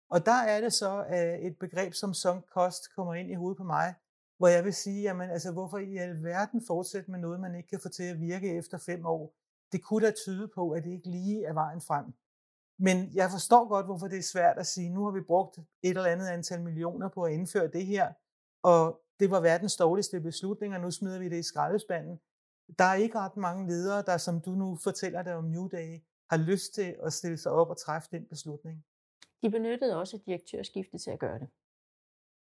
Og der er det så, at et begreb som sunk cost kommer ind i hovedet på mig, hvor jeg vil sige, jamen altså hvorfor i alverden fortsætte med noget, man ikke kan få til at virke efter fem år? Det kunne da tyde på, at det ikke lige er vejen frem. Men jeg forstår godt, hvorfor det er svært at sige, nu har vi brugt et eller andet antal millioner på at indføre det her, og det var verdens dårligste beslutning, og nu smider vi det i skraldespanden. Der er ikke ret mange ledere, der som du nu fortæller dig om New Day, har lyst til at stille sig op og træffe den beslutning. De benyttede også direktørskiftet til at gøre det.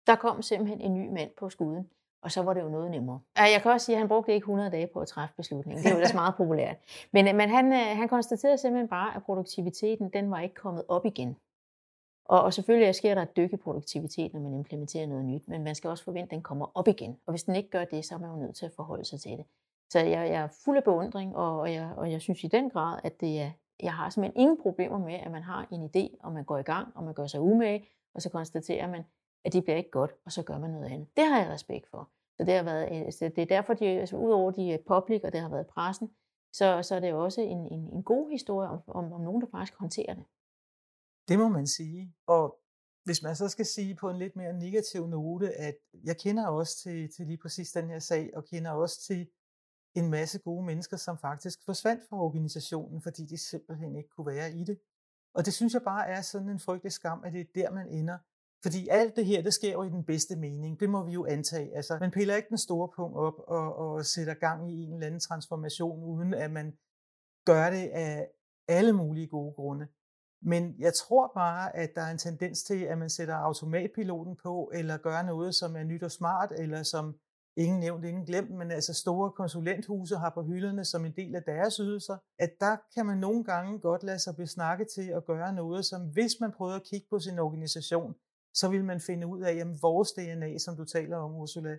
Der kom simpelthen en ny mand på skuden, og så var det jo noget nemmere. Jeg kan også sige, at han brugte ikke 100 dage på at træffe beslutningen. Det er jo ellers <laughs> meget populært. Men, men han, øh, han konstaterede simpelthen bare, at produktiviteten den var ikke kommet op igen. Og, og selvfølgelig sker der et dyk i produktivitet, når man implementerer noget nyt, men man skal også forvente, at den kommer op igen. Og hvis den ikke gør det, så er man jo nødt til at forholde sig til det. Så jeg, jeg er fuld af beundring, og, og, jeg, og jeg synes i den grad, at det er, jeg har simpelthen ingen problemer med, at man har en idé, og man går i gang, og man gør sig umage, og så konstaterer man, at det bliver ikke godt, og så gør man noget andet. Det har jeg respekt for. Så det, har været, øh, så det er derfor, de, altså, udover de public, og det har været pressen, så, så er det også en, en, en god historie om, om, om nogen, der faktisk håndterer det. Det må man sige. Og hvis man så skal sige på en lidt mere negativ note, at jeg kender også til, til lige præcis den her sag, og kender også til en masse gode mennesker, som faktisk forsvandt fra organisationen, fordi de simpelthen ikke kunne være i det. Og det synes jeg bare er sådan en frygtelig skam, at det er der, man ender. Fordi alt det her, det sker jo i den bedste mening. Det må vi jo antage. Altså, man piller ikke den store punkt op og, og sætter gang i en eller anden transformation, uden at man gør det af alle mulige gode grunde. Men jeg tror bare, at der er en tendens til, at man sætter automatpiloten på, eller gør noget, som er nyt og smart, eller som ingen nævnt, ingen glemt, men altså store konsulenthuse har på hylderne som en del af deres ydelser, at der kan man nogle gange godt lade sig besnakke til at gøre noget, som hvis man prøver at kigge på sin organisation, så vil man finde ud af, at vores DNA, som du taler om, Ursula,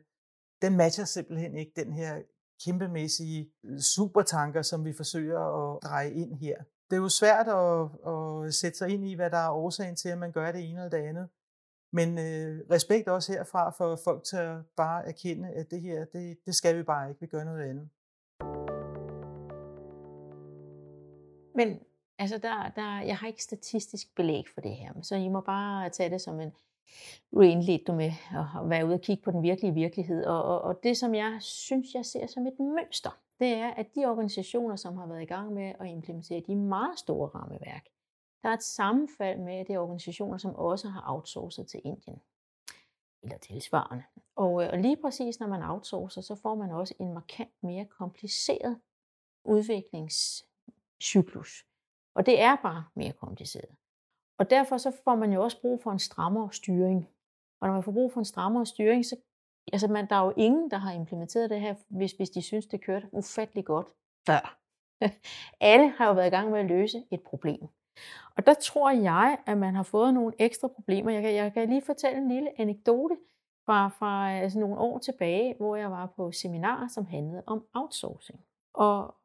den matcher simpelthen ikke den her kæmpemæssige øh, supertanker, som vi forsøger at dreje ind her. Det er jo svært at, at sætte sig ind i, hvad der er årsagen til, at man gør det ene eller det andet. Men øh, respekt også herfra for folk til at bare erkende, at det her, det, det skal vi bare ikke, vi gør noget andet. Men altså, der, der, jeg har ikke statistisk belæg for det her, så I må bare tage det som en, du indledt du med at være ude og kigge på den virkelige virkelighed. Og, og, og det, som jeg synes, jeg ser som et mønster, det er, at de organisationer, som har været i gang med at implementere de meget store rammeværk, der er et sammenfald med, at det er organisationer, som også har outsourcet til Indien. Eller tilsvarende. Og, øh, og lige præcis når man outsourcer, så får man også en markant mere kompliceret udviklingscyklus. Og det er bare mere kompliceret. Og derfor så får man jo også brug for en strammere styring. Og når man får brug for en strammere styring, så altså man, der er jo ingen, der har implementeret det her, hvis, hvis de synes, det kørte ufattelig godt før. <laughs> Alle har jo været i gang med at løse et problem. Og der tror jeg, at man har fået nogle ekstra problemer. Jeg kan, jeg kan lige fortælle en lille anekdote fra, fra altså nogle år tilbage, hvor jeg var på seminar, som handlede om outsourcing. Og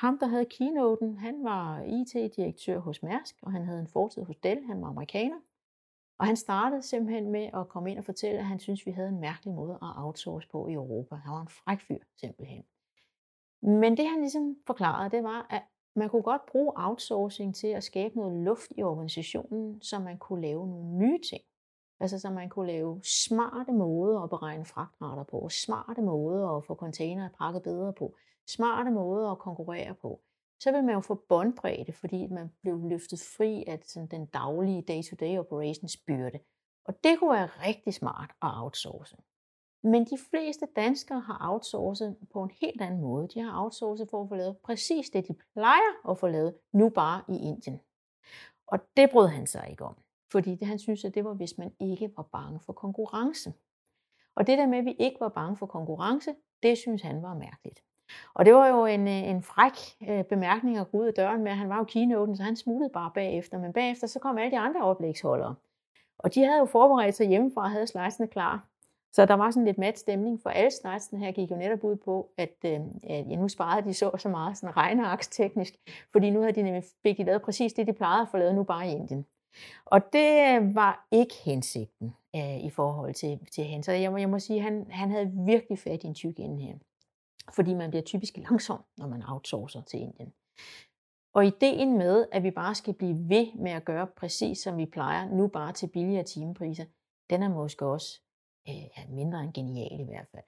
ham, der havde keynoten, han var IT-direktør hos Mærsk, og han havde en fortid hos Dell. Han var amerikaner. Og han startede simpelthen med at komme ind og fortælle, at han synes, vi havde en mærkelig måde at outsource på i Europa. Han var en fræk fyr, simpelthen. Men det han ligesom forklarede, det var, at man kunne godt bruge outsourcing til at skabe noget luft i organisationen, så man kunne lave nogle nye ting. Altså så man kunne lave smarte måder at beregne fragtrater på, smarte måder at få containere pakket bedre på, smarte måder at konkurrere på. Så vil man jo få båndbredde, fordi man blev løftet fri af sådan den daglige day-to-day operations byrde. Og det kunne være rigtig smart at outsource. Men de fleste danskere har outsourcet på en helt anden måde. De har outsourcet for at få lavet præcis det, de plejer at få lavet, nu bare i Indien. Og det brød han sig ikke om, fordi det, han synes, at det var, hvis man ikke var bange for konkurrence. Og det der med, at vi ikke var bange for konkurrence, det synes han var mærkeligt. Og det var jo en, øh, en fræk øh, bemærkning at gå ud af døren med, han var jo keynoten, så han smuttede bare bagefter. Men bagefter så kom alle de andre oplægsholdere. Og de havde jo forberedt sig hjemmefra og havde slidesene klar. Så der var sådan lidt mat stemning, for alle slidesene her gik jo netop ud på, at, øh, at ja, nu sparede de så så meget sådan regneaks teknisk, fordi nu havde de nemlig fik de lavet præcis det, de plejede at få lavet nu bare i Indien. Og det øh, var ikke hensigten øh, i forhold til, til hende. Så jeg må, jeg må sige, at han, han havde virkelig fat i en tyk ende her. Fordi man bliver typisk langsom, når man outsourcer til Indien. Og ideen med, at vi bare skal blive ved med at gøre præcis som vi plejer, nu bare til billigere timepriser, den er måske også øh, mindre end genial i hvert fald.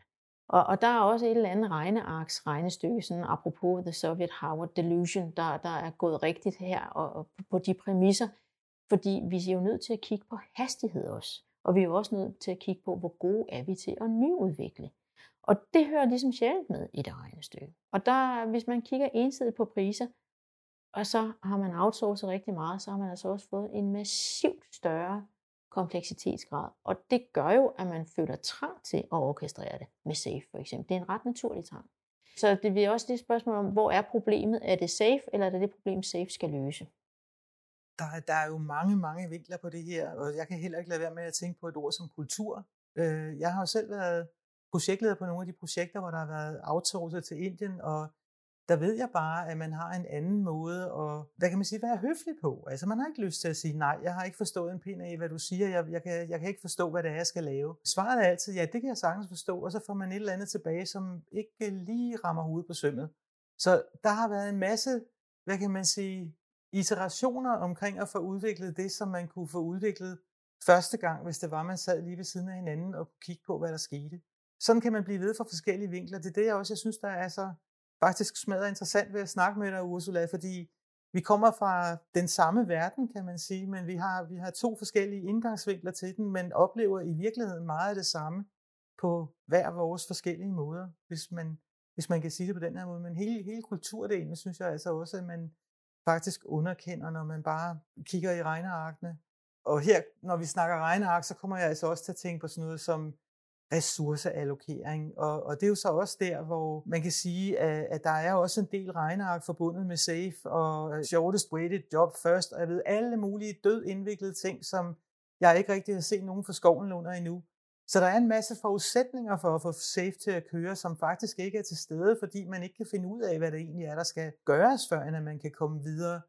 Og, og der er også et eller andet regnearks regnestykke, sådan apropos The Soviet Howard Delusion, der, der er gået rigtigt her og, og på de præmisser, fordi vi er jo nødt til at kigge på hastighed også. Og vi er jo også nødt til at kigge på, hvor gode er vi til at nyudvikle. Og det hører ligesom sjældent med i det regnestykke. Og der, hvis man kigger ensidigt på priser, og så har man outsourcet rigtig meget, så har man altså også fået en massivt større kompleksitetsgrad. Og det gør jo, at man føler trang til at orkestrere det med SAFE for eksempel. Det er en ret naturlig trang. Så det bliver også det spørgsmål om, hvor er problemet? Er det SAFE, eller er det det problem, SAFE skal løse? Der, der er jo mange, mange vinkler på det her, og jeg kan heller ikke lade være med at tænke på et ord som kultur. Øh, jeg har jo selv været projektleder på nogle af de projekter, hvor der har været outsourcet til Indien, og der ved jeg bare, at man har en anden måde at, hvad kan man sige, være høflig på. Altså man har ikke lyst til at sige, nej, jeg har ikke forstået en pind af, hvad du siger, jeg, jeg, kan, jeg kan ikke forstå, hvad det er, jeg skal lave. Svaret er altid, ja, det kan jeg sagtens forstå, og så får man et eller andet tilbage, som ikke lige rammer hovedet på sømmet. Så der har været en masse, hvad kan man sige, iterationer omkring at få udviklet det, som man kunne få udviklet første gang, hvis det var, man sad lige ved siden af hinanden og kunne kigge på, hvad der skete. Sådan kan man blive ved fra forskellige vinkler. Det er det, jeg også jeg synes, der er så faktisk smadret interessant ved at snakke med dig, Ursula, fordi vi kommer fra den samme verden, kan man sige, men vi har, vi har to forskellige indgangsvinkler til den, men oplever i virkeligheden meget af det samme på hver vores forskellige måder, hvis man, hvis man kan sige det på den her måde. Men hele, hele kulturdelen, synes jeg altså også, at man, faktisk underkender, når man bare kigger i regnearkene. Og her, når vi snakker regneark, så kommer jeg altså også til at tænke på sådan noget som ressourceallokering. Og, og det er jo så også der, hvor man kan sige, at, at der er også en del regneark forbundet med SAFE og øh, shortest weighted job first, og jeg ved alle mulige død indviklede ting, som jeg ikke rigtig har set nogen for skoven under endnu. Så der er en masse forudsætninger for at få SAFE til at køre, som faktisk ikke er til stede, fordi man ikke kan finde ud af, hvad det egentlig er, der skal gøres, før at man kan komme videre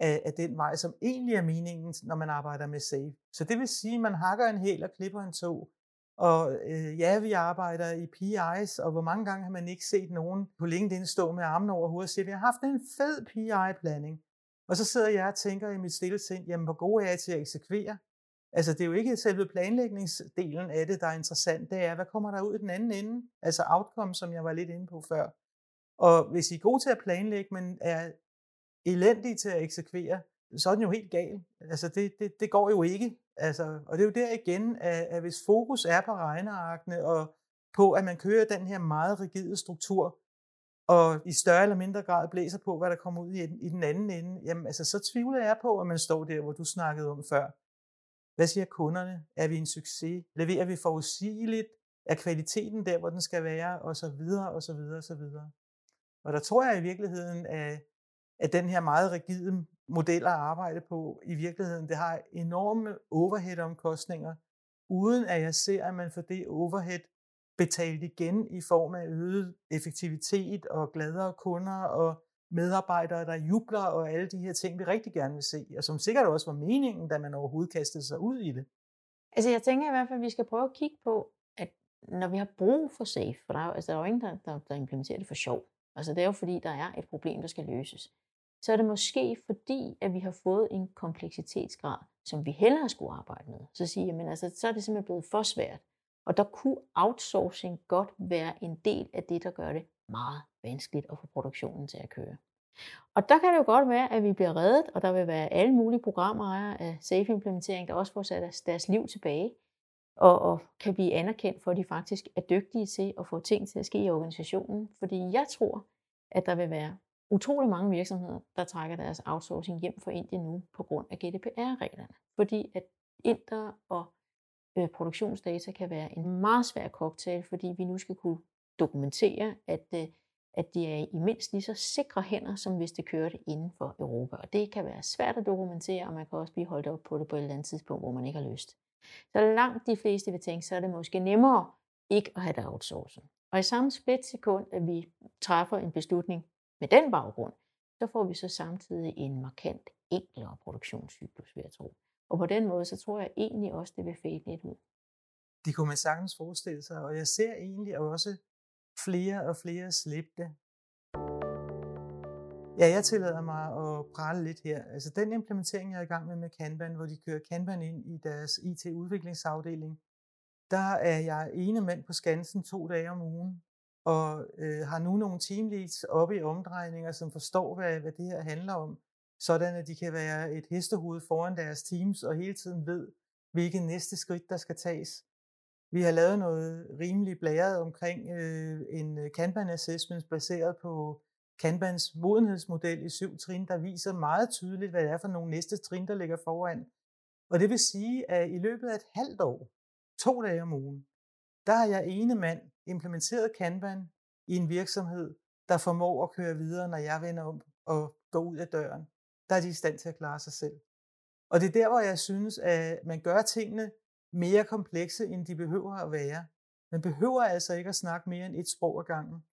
af, af den vej, som egentlig er meningen, når man arbejder med SAFE. Så det vil sige, at man hakker en hæl og klipper en tog, og øh, ja, vi arbejder i PIs, og hvor mange gange har man ikke set nogen på LinkedIn stå med armen over hovedet og sige, vi har haft en fed PI-blanding. Og så sidder jeg og tænker i mit stille sind, jamen hvor god er jeg til at eksekvere? Altså det er jo ikke selve planlægningsdelen af det, der er interessant. Det er, hvad kommer der ud i den anden ende? Altså outcome, som jeg var lidt inde på før. Og hvis I er gode til at planlægge, men er elendige til at eksekvere, så er den jo helt gal. Altså det, det, det går jo ikke. Altså, og det er jo der igen, at, at hvis fokus er på regnearkene og på, at man kører den her meget rigide struktur, og i større eller mindre grad blæser på, hvad der kommer ud i, i den anden ende, jamen altså, så tvivler jeg på, at man står der, hvor du snakkede om før. Hvad siger kunderne? Er vi en succes? Leverer vi forudsigeligt? Er kvaliteten der, hvor den skal være? Og så videre, og så videre, og så videre. Og der tror jeg i virkeligheden, at, at den her meget rigide modeller at arbejde på, i virkeligheden, det har enorme overhead-omkostninger, uden at jeg ser, at man får det overhead betalt igen i form af øget effektivitet og gladere kunder og medarbejdere, der jubler og alle de her ting, vi rigtig gerne vil se, og som sikkert også var meningen, da man overhovedet kastede sig ud i det. Altså jeg tænker i hvert fald, at vi skal prøve at kigge på, at når vi har brug for SAFE, for der er jo, altså, der er jo ingen, der, der, der implementerer det for sjov. Altså det er jo fordi, der er et problem, der skal løses. Så er det måske fordi, at vi har fået en kompleksitetsgrad, som vi hellere skulle arbejde med. Så siger jeg, altså, så er det simpelthen blevet for svært. Og der kunne outsourcing godt være en del af det, der gør det meget vanskeligt at få produktionen til at køre. Og der kan det jo godt være, at vi bliver reddet, og der vil være alle mulige programejere af safe-implementering, der også får sat deres liv tilbage, og, og kan blive anerkendt for, at de faktisk er dygtige til at få ting til at ske i organisationen. Fordi jeg tror, at der vil være utrolig mange virksomheder, der trækker deres outsourcing hjem fra Indien nu på grund af GDPR-reglerne. Fordi at inter og øh, produktionsdata kan være en meget svær cocktail, fordi vi nu skal kunne dokumentere, at, øh, at de er i mindst lige så sikre hænder, som hvis det kørte inden for Europa. Og det kan være svært at dokumentere, og man kan også blive holdt op på det på et eller andet tidspunkt, hvor man ikke har lyst. Så langt de fleste vil tænke, så er det måske nemmere ikke at have det outsourcet. Og i samme splitsekund, at vi træffer en beslutning med den baggrund, så får vi så samtidig en markant enklere produktionscyklus, vil jeg tro. Og på den måde, så tror jeg egentlig også, det vil fade lidt ud. Det kunne man sagtens forestille sig, og jeg ser egentlig også flere og flere slippe det. Ja, jeg tillader mig at prale lidt her. Altså den implementering, jeg er i gang med med Kanban, hvor de kører Kanban ind i deres IT-udviklingsafdeling, der er jeg ene mand på skansen to dage om ugen, og øh, har nu nogle teamleads oppe i omdrejninger, som forstår, hvad, hvad det her handler om, sådan at de kan være et hestehoved foran deres teams og hele tiden ved, hvilket næste skridt, der skal tages. Vi har lavet noget rimelig blæret omkring øh, en øh, Kanban Assessment baseret på Kanbans modenhedsmodel i syv trin, der viser meget tydeligt, hvad det er for nogle næste trin, der ligger foran. Og det vil sige, at i løbet af et halvt år, to dage om ugen, der har jeg ene mand implementeret Kanban i en virksomhed, der formår at køre videre, når jeg vender om og går ud af døren. Der er de i stand til at klare sig selv. Og det er der, hvor jeg synes, at man gør tingene mere komplekse, end de behøver at være. Man behøver altså ikke at snakke mere end et sprog ad gangen.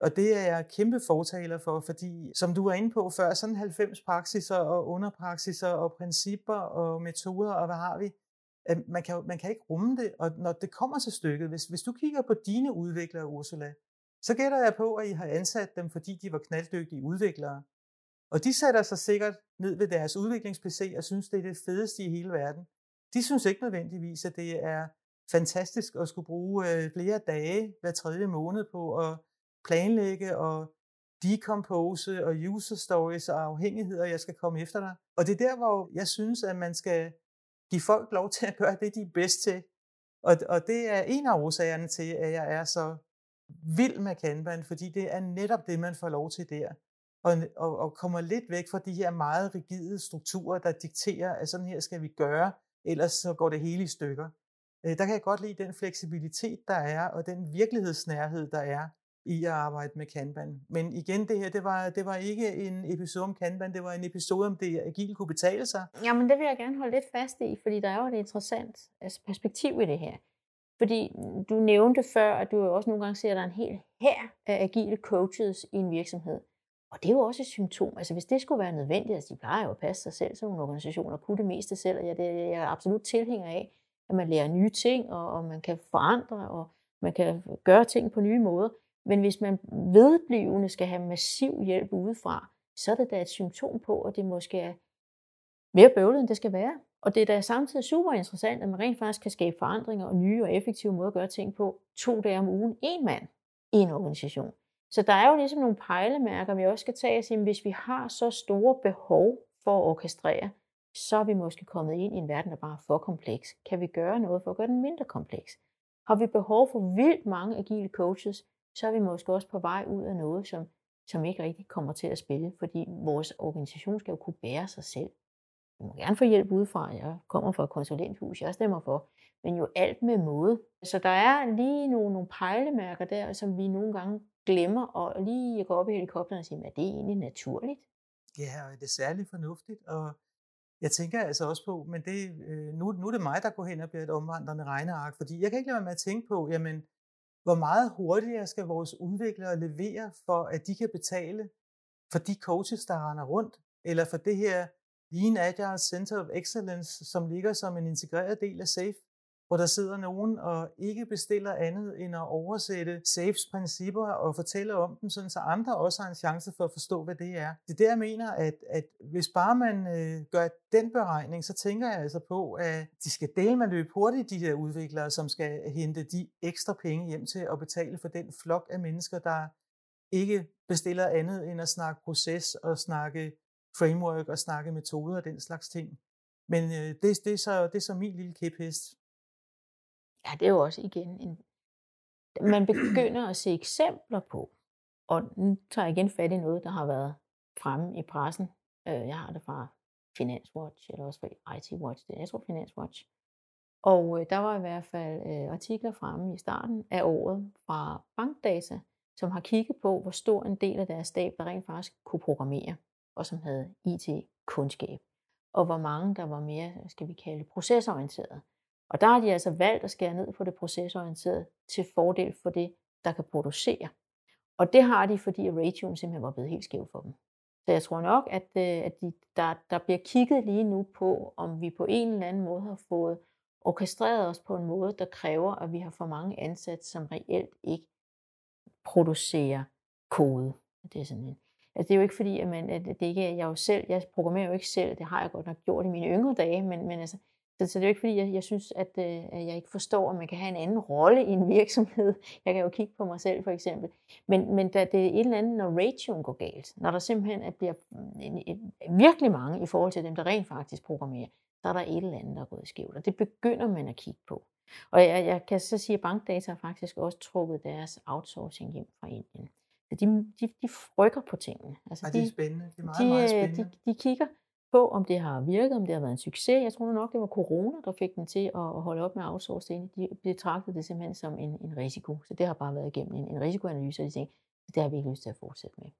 Og det er jeg kæmpe fortaler for, fordi som du var inde på før, sådan 90 praksiser og underpraksiser og principper og metoder og hvad har vi, man kan, man kan ikke rumme det, og når det kommer til stykket, hvis, hvis du kigger på dine udviklere, Ursula, så gætter jeg på, at I har ansat dem, fordi de var knalddygtige udviklere. Og de sætter sig sikkert ned ved deres udviklings-PC og synes, det er det fedeste i hele verden. De synes ikke nødvendigvis, at det er fantastisk at skulle bruge øh, flere dage hver tredje måned på at planlægge og decompose og user stories og afhængigheder, jeg skal komme efter dig. Og det er der, hvor jeg synes, at man skal give folk lov til at gøre det, de er bedst til. Og, og det er en af årsagerne til, at jeg er så vild med Kanban, fordi det er netop det, man får lov til der. og, og, og kommer lidt væk fra de her meget rigide strukturer, der dikterer, at sådan her skal vi gøre, ellers så går det hele i stykker. Øh, der kan jeg godt lide den fleksibilitet, der er, og den virkelighedsnærhed, der er i at arbejde med Kanban. Men igen, det her, det var, det var ikke en episode om Kanban, det var en episode om det agile kunne betale sig. Jamen, det vil jeg gerne holde lidt fast i, fordi der er jo et interessant altså, perspektiv i det her. Fordi du nævnte før, at du jo også nogle gange ser, at der er en hel her af agile coaches i en virksomhed. Og det er jo også et symptom. Altså hvis det skulle være nødvendigt, altså de plejer jo at passe sig selv, som en organisation og kunne det meste selv, og ja, det er jeg absolut tilhænger af, at man lærer nye ting, og, og man kan forandre, og man kan gøre ting på nye måder. Men hvis man vedblivende skal have massiv hjælp udefra, så er det da et symptom på, at det måske er mere bøvlet, end det skal være. Og det er da samtidig super interessant, at man rent faktisk kan skabe forandringer og nye og effektive måder at gøre ting på to dage om ugen, en mand i en organisation. Så der er jo ligesom nogle pejlemærker, vi også skal tage og sige, hvis vi har så store behov for at orkestrere, så er vi måske kommet ind i en verden, der bare er for kompleks. Kan vi gøre noget for at gøre den mindre kompleks? Har vi behov for vildt mange agile coaches, så er vi måske også på vej ud af noget, som, som ikke rigtig kommer til at spille, fordi vores organisation skal jo kunne bære sig selv. Vi må gerne få hjælp udefra. Jeg kommer fra et konsulenthus, jeg stemmer for. Men jo alt med måde. Så der er lige nogle, nogle pejlemærker der, som vi nogle gange glemmer, og lige gå op i helikopteren og sige, at det er egentlig naturligt. Ja, og det er særligt fornuftigt, og jeg tænker altså også på, men det, øh, nu, nu er det mig, der går hen og bliver et omvandrende regneark, fordi jeg kan ikke lade være med at tænke på, jamen, hvor meget hurtigere skal vores udviklere levere, for at de kan betale for de coaches, der render rundt, eller for det her Lean Agile Center of Excellence, som ligger som en integreret del af SAFE, hvor der sidder nogen og ikke bestiller andet end at oversætte SAFEs principper og fortælle om dem, sådan så andre også har en chance for at forstå, hvad det er. Det er der, jeg mener, at, at hvis bare man øh, gør den beregning, så tænker jeg altså på, at de skal dele med løbe hurtigt, de der udviklere, som skal hente de ekstra penge hjem til at betale for den flok af mennesker, der ikke bestiller andet end at snakke proces og snakke framework og snakke metoder og den slags ting. Men øh, det, det, er så, det er så min lille kæphest. Ja, det er jo også igen en... Man <clears throat> begynder at se eksempler på, og nu tager jeg igen fat i noget, der har været fremme i pressen. Øh, jeg har det fra Finanswatch, eller også fra IT Watch, det er jeg tror Finanswatch. Og øh, der var i hvert fald øh, artikler fremme i starten af året fra Bankdata, som har kigget på, hvor stor en del af deres stab, der rent faktisk kunne programmere, og som havde IT-kundskab. Og hvor mange, der var mere, skal vi kalde procesorienteret. Og der har de altså valgt at skære ned på det procesorienterede til fordel for det, der kan producere. Og det har de, fordi ratioen simpelthen var blevet helt skæv for dem. Så jeg tror nok, at, øh, at de, der, der bliver kigget lige nu på, om vi på en eller anden måde har fået orkestreret os på en måde, der kræver, at vi har for mange ansat, som reelt ikke producerer kode. Det er sådan en. Altså, det er jo ikke fordi, at, man, at det ikke er jeg jo selv, jeg programmerer jo ikke selv, det har jeg godt nok gjort i mine yngre dage, men, men altså, så, så det er jo ikke fordi, jeg, jeg synes, at, øh, at jeg ikke forstår, at man kan have en anden rolle i en <laughs> virksomhed. Jeg kan jo kigge på mig selv for eksempel. Men, men da det er et eller andet, når ratioen går galt, når der simpelthen bliver en, en, virkelig mange i forhold til dem, der rent faktisk programmerer, så er der et eller andet, der er gået skævt. Og det begynder man at kigge på. Og jeg, jeg kan så sige, at Bankdata har faktisk også trukket deres outsourcing hjem fra Indien. Så de, de, de rykker på tingene. Altså, de, det er spændende. Det er meget, de, meget øh, spændende. De, de kigger på, om det har virket, om det har været en succes. Jeg tror nok, det var corona, der fik dem til at holde op med outsourcing. De betragtede det simpelthen som en, en risiko. Så det har bare været igennem en, en risikoanalyse, og de tænkte, det har vi ikke lyst til at fortsætte med.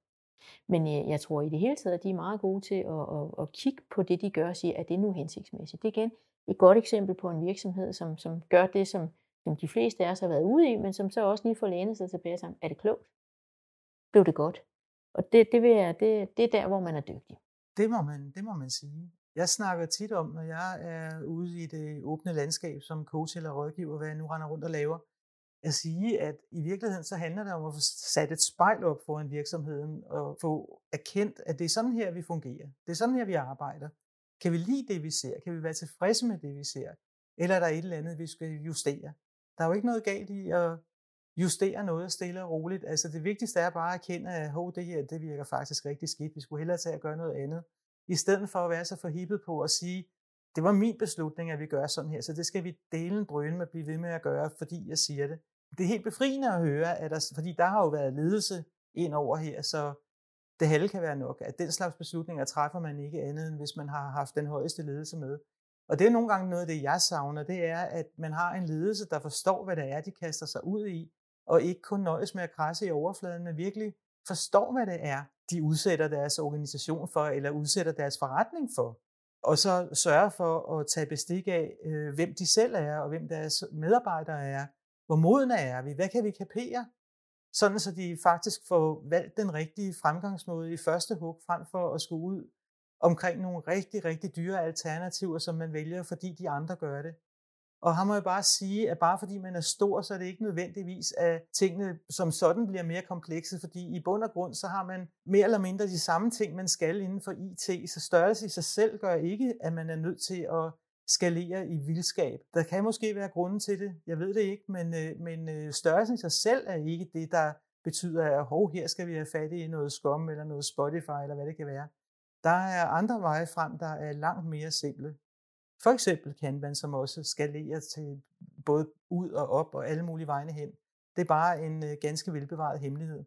Men jeg, jeg tror i det hele taget, at de er meget gode til at, at, at kigge på det, de gør og sige, at det nu hensigtsmæssigt. Det er igen et godt eksempel på en virksomhed, som, som gør det, som, som de fleste af os har været ude i, men som så også lige får lænet sig tilbage sammen. Er det klogt? Blev det godt? Og det, det, vil jeg, det, det er der, hvor man er dygtig. Det må man, det må man sige. Jeg snakker tit om, når jeg er ude i det åbne landskab som coach eller rådgiver, hvad jeg nu render rundt og laver, at sige, at i virkeligheden så handler det om at få sat et spejl op foran virksomheden og få erkendt, at det er sådan her, vi fungerer. Det er sådan her, vi arbejder. Kan vi lide det, vi ser? Kan vi være tilfredse med det, vi ser? Eller er der et eller andet, vi skal justere? Der er jo ikke noget galt i at justere noget stille og roligt. Altså det vigtigste er bare at erkende, at Hov, det her det virker faktisk rigtig skidt. Vi skulle hellere tage at gøre noget andet. I stedet for at være så forhippet på at sige, det var min beslutning, at vi gør sådan her, så det skal vi dele en brøn med at blive ved med at gøre, fordi jeg siger det. Det er helt befriende at høre, at der, fordi der har jo været ledelse ind over her, så det halve kan være nok. At den slags beslutninger træffer man ikke andet, end hvis man har haft den højeste ledelse med. Og det er nogle gange noget af det, jeg savner, det er, at man har en ledelse, der forstår, hvad det er, de kaster sig ud i, og ikke kun nøjes med at krasse i overfladen, men virkelig forstår, hvad det er, de udsætter deres organisation for, eller udsætter deres forretning for. Og så sørge for at tage bestik af, øh, hvem de selv er, og hvem deres medarbejdere er. Hvor modne er vi? Hvad kan vi kapere? Sådan så de faktisk får valgt den rigtige fremgangsmåde i første hug, frem for at skulle ud omkring nogle rigtig, rigtig dyre alternativer, som man vælger, fordi de andre gør det. Og her må jeg bare sige, at bare fordi man er stor, så er det ikke nødvendigvis, at tingene som sådan bliver mere komplekse, fordi i bund og grund, så har man mere eller mindre de samme ting, man skal inden for IT. Så størrelse i sig selv gør ikke, at man er nødt til at skalere i vildskab. Der kan måske være grunden til det, jeg ved det ikke, men, øh, men øh, størrelsen i sig selv er ikke det, der betyder, at hov, her skal vi have fat i noget skum eller noget Spotify eller hvad det kan være. Der er andre veje frem, der er langt mere simple. For eksempel Kanban, som også skalerer til både ud og op og alle mulige vegne hen. Det er bare en øh, ganske velbevaret hemmelighed.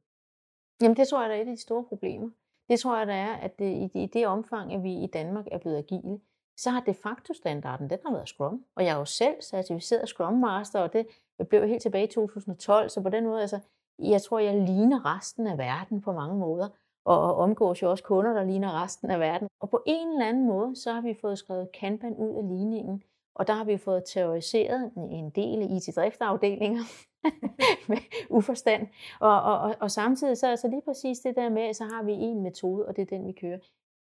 Jamen det tror jeg, der er et af de store problemer. Det tror jeg, der er, at øh, i, det, i det omfang, at vi i Danmark er blevet agile, så har de facto standarden, den har været Scrum. Og jeg er jo selv certificeret Scrum Master, og det blev helt tilbage i 2012, så på den måde, altså, jeg tror, jeg ligner resten af verden på mange måder og omgås jo også kunder, der ligner resten af verden. Og på en eller anden måde, så har vi fået skrevet Kanban ud af ligningen, og der har vi fået terroriseret en del af IT-driftafdelinger <laughs> med uforstand. Og, og, og, og samtidig så er altså lige præcis det der med, så har vi en metode, og det er den, vi kører.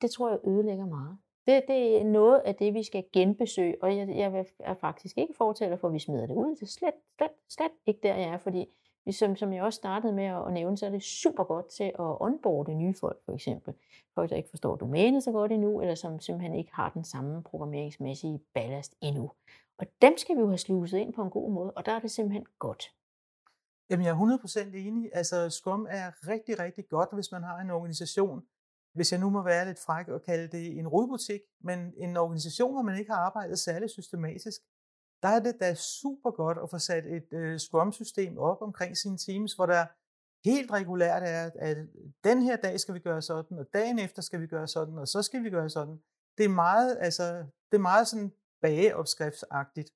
Det tror jeg ødelægger meget. Det, det er noget af det, vi skal genbesøge, og jeg, jeg er faktisk ikke fortæller for, at vi smider det ud. Det er slet, slet, slet ikke der, jeg er, fordi som, som jeg også startede med at nævne, så er det super godt til at onboarde nye folk, for eksempel. Folk, der ikke forstår domænet så godt endnu, eller som simpelthen ikke har den samme programmeringsmæssige ballast endnu. Og dem skal vi jo have sluset ind på en god måde, og der er det simpelthen godt. Jamen, jeg er 100% enig. Altså, Scrum er rigtig, rigtig godt, hvis man har en organisation, hvis jeg nu må være lidt fræk og kalde det en rodbutik, men en organisation, hvor man ikke har arbejdet særlig systematisk, der er det da super godt at få sat et øh, Scrum-system op omkring sine teams, hvor der helt regulært er, at den her dag skal vi gøre sådan, og dagen efter skal vi gøre sådan, og så skal vi gøre sådan. Det er meget, altså, det er meget sådan bageopskriftsagtigt,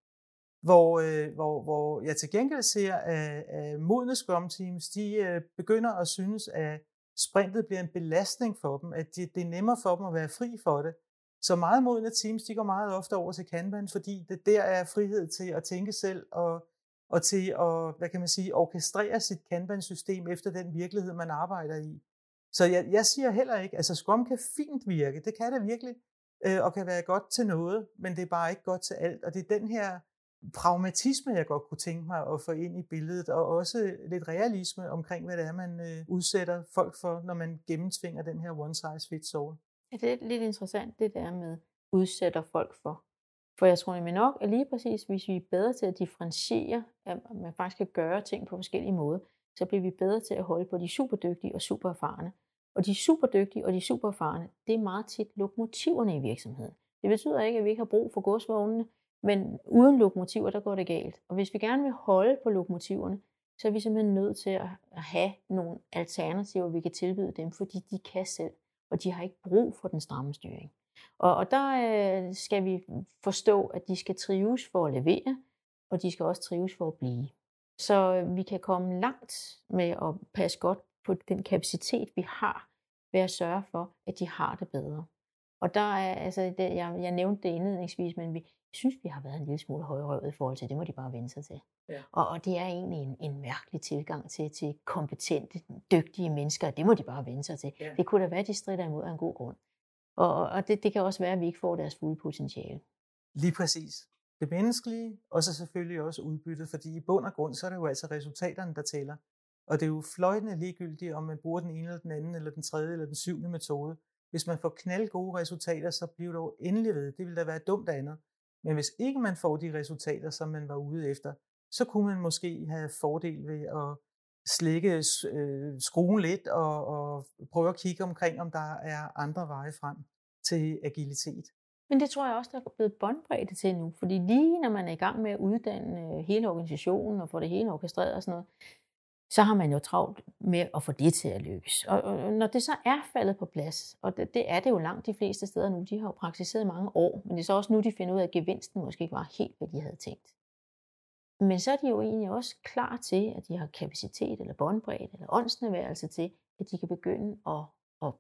hvor, øh, hvor, hvor jeg til gengæld ser, at, at modne Scrum Teams, de øh, begynder at synes, at sprintet bliver en belastning for dem, at de, det er nemmere for dem at være fri for det, så meget modne teams, de går meget ofte over til Kanban, fordi det der er frihed til at tænke selv og, og til at, hvad kan man sige, orkestrere sit Kanban-system efter den virkelighed, man arbejder i. Så jeg, jeg siger heller ikke, altså Scrum kan fint virke, det kan det virkelig, øh, og kan være godt til noget, men det er bare ikke godt til alt. Og det er den her pragmatisme, jeg godt kunne tænke mig at få ind i billedet, og også lidt realisme omkring, hvad det er, man øh, udsætter folk for, når man gennemtvinger den her one size fits all. Ja, det er lidt interessant, det der med udsætter folk for. For jeg tror nemlig nok, at lige præcis, hvis vi er bedre til at differentiere, at man faktisk kan gøre ting på forskellige måder, så bliver vi bedre til at holde på de superdygtige og super erfarne. Og de superdygtige og de super erfarne, det er meget tit lokomotiverne i virksomheden. Det betyder ikke, at vi ikke har brug for godsvognene, men uden lokomotiver, der går det galt. Og hvis vi gerne vil holde på lokomotiverne, så er vi simpelthen nødt til at have nogle alternativer, vi kan tilbyde dem, fordi de kan selv og de har ikke brug for den stramme styring. Og, og der øh, skal vi forstå, at de skal trives for at levere, og de skal også trives for at blive. Så øh, vi kan komme langt med at passe godt på den kapacitet, vi har, ved at sørge for, at de har det bedre. Og der er, altså, det, jeg, jeg nævnte det indledningsvis, men vi synes, vi har været en lille smule højrøvet i forhold til, det må de bare vende sig til. Ja. Og, og det er egentlig en, en mærkelig tilgang til, til kompetente, dygtige mennesker, det må de bare vende sig til. Ja. Det kunne da være, de strider imod af en god grund. Og, og det, det kan også være, at vi ikke får deres fulde potentiale. Lige præcis. Det menneskelige, og så selvfølgelig også udbyttet, fordi i bund og grund, så er det jo altså resultaterne, der tæller. Og det er jo fløjtende ligegyldigt, om man bruger den ene eller den anden, eller den tredje eller den syvende metode. Hvis man får knald gode resultater, så bliver det jo endelig ved. Det vil da være dumt andet. Men hvis ikke man får de resultater, som man var ude efter, så kunne man måske have fordel ved at slække øh, skruen lidt og, og prøve at kigge omkring, om der er andre veje frem til agilitet. Men det tror jeg også, der er blevet båndbredde til nu. Fordi lige når man er i gang med at uddanne øh, hele organisationen og få det hele orkestreret og sådan noget, så har man jo travlt med at få det til at lykkes. Og, og når det så er faldet på plads, og det, det er det jo langt de fleste steder nu, de har jo praktiseret mange år, men det er så også nu, de finder ud af, at gevinsten måske ikke var helt, hvad de havde tænkt. Men så er de jo egentlig også klar til, at de har kapacitet eller båndbredde eller åndsnærværelse til, at de kan begynde at, at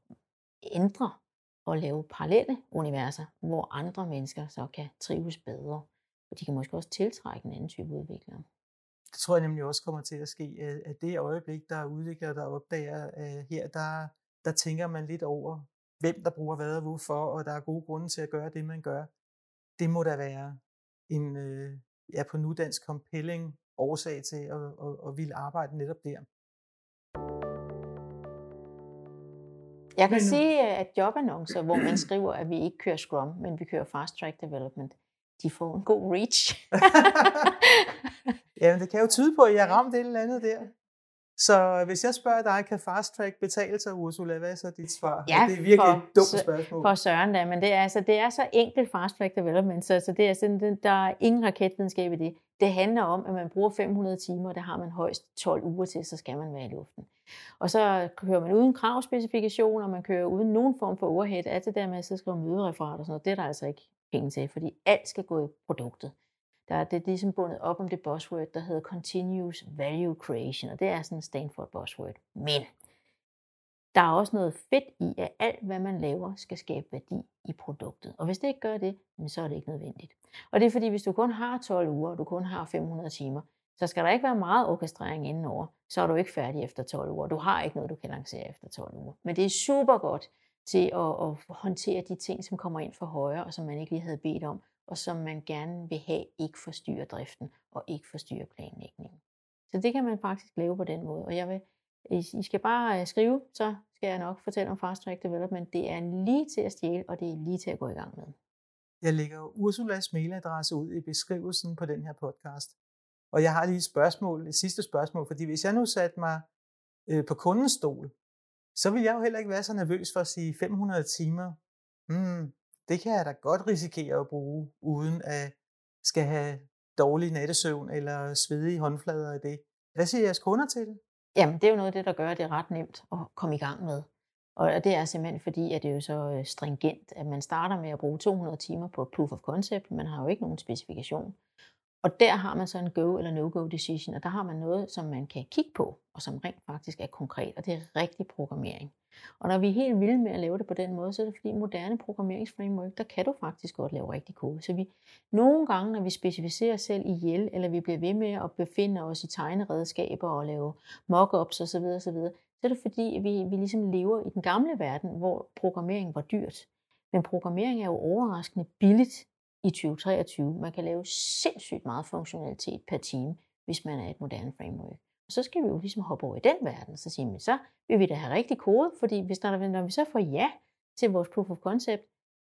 ændre og lave parallelle universer, hvor andre mennesker så kan trives bedre. Og de kan måske også tiltrække en anden type udviklere. Det tror jeg nemlig også kommer til at ske, at det øjeblik, der er udvikler, der opdager at her, der, der tænker man lidt over, hvem der bruger hvad og hvorfor, og der er gode grunde til at gøre det, man gør. Det må da være en, øh, ja, på nudansk compelling årsag til at, at, at ville arbejde netop der. Jeg kan men, sige, at jobannoncer, hvor man <clears throat> skriver, at vi ikke kører Scrum, men vi kører Fast Track Development, de får en god reach. <laughs> Jamen, det kan jo tyde på, at jeg har ramt et eller andet der. Så hvis jeg spørger dig, kan fast track betale sig, Ursula? Hvad er så dit svar? Ja, det er virkelig for, et dumt spørgsmål. For Søren da, men det er, altså, det er så enkelt fast track development, så altså, det er sådan, der er ingen raketvidenskab i det. Det handler om, at man bruger 500 timer, og det har man højst 12 uger til, så skal man være i luften. Og så kører man uden kravspecifikation, og man kører uden nogen form for overhead. Alt det der med at sidde og skrive mødereferat og sådan noget, det er der altså ikke penge til, fordi alt skal gå i produktet. Der er det ligesom bundet op om det buzzword, der hedder Continuous Value Creation, og det er sådan en Stanford buzzword. Men der er også noget fedt i, at alt, hvad man laver, skal skabe værdi i produktet. Og hvis det ikke gør det, så er det ikke nødvendigt. Og det er fordi, hvis du kun har 12 uger, og du kun har 500 timer, så skal der ikke være meget orkestrering indenover. Så er du ikke færdig efter 12 uger. Du har ikke noget, du kan lancere efter 12 uger. Men det er super godt til at, at håndtere de ting, som kommer ind for højre, og som man ikke lige havde bedt om, og som man gerne vil have ikke forstyrrer driften og ikke forstyrrer planlægningen. Så det kan man faktisk lave på den måde. Og jeg vil, øh, I skal bare øh, skrive, så skal jeg nok fortælle om Fast Track Development. Det er lige til at stjæle, og det er lige til at gå i gang med. Jeg lægger Ursulas mailadresse ud i beskrivelsen på den her podcast. Og jeg har lige et spørgsmål, et sidste spørgsmål, fordi hvis jeg nu satte mig øh, på kundens stol, så vil jeg jo heller ikke være så nervøs for at sige 500 timer. Hmm, det kan jeg da godt risikere at bruge, uden at skal have dårlig nattesøvn eller svedige håndflader af det. Hvad siger jeres kunder til det? Jamen, det er jo noget af det, der gør, at det er ret nemt at komme i gang med. Og det er simpelthen fordi, at det er jo så øh, stringent, at man starter med at bruge 200 timer på proof of concept. Man har jo ikke nogen specifikation. Og der har man så en go eller no-go decision, og der har man noget, som man kan kigge på, og som rent faktisk er konkret, og det er rigtig programmering. Og når vi er helt vilde med at lave det på den måde, så er det fordi moderne programmeringsframework, der kan du faktisk godt lave rigtig kode. Så vi nogle gange, når vi specificerer os selv ihjel, eller vi bliver ved med at befinde os i tegneredskaber og lave mockups osv., osv., så er det fordi, vi, vi ligesom lever i den gamle verden, hvor programmering var dyrt. Men programmering er jo overraskende billigt i 2023. Man kan lave sindssygt meget funktionalitet per time, hvis man er et moderne framework. Og så skal vi jo ligesom hoppe over i den verden, så sige, men så vil vi da have rigtig kode, fordi hvis der, når vi så får ja til vores proof of concept,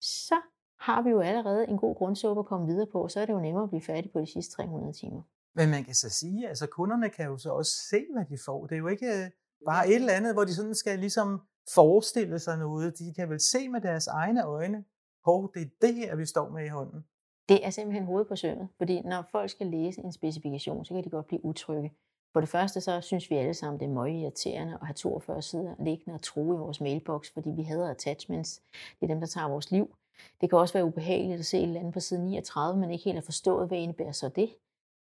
så har vi jo allerede en god grundsuppe at komme videre på, så er det jo nemmere at blive færdig på de sidste 300 timer. Men man kan så sige, altså kunderne kan jo så også se, hvad de får. Det er jo ikke øh, bare et eller andet, hvor de sådan skal ligesom forestille sig noget. De kan vel se med deres egne øjne, hov, det er det her, vi står med i hånden. Det er simpelthen hovedet på sømmet, fordi når folk skal læse en specifikation, så kan de godt blive utrygge. For det første så synes vi alle sammen, det er meget irriterende at have 42 sider liggende og tro i vores mailbox, fordi vi hader attachments. Det er dem, der tager vores liv. Det kan også være ubehageligt at se et eller andet på side 39, men ikke helt har forstået, hvad indebærer så det.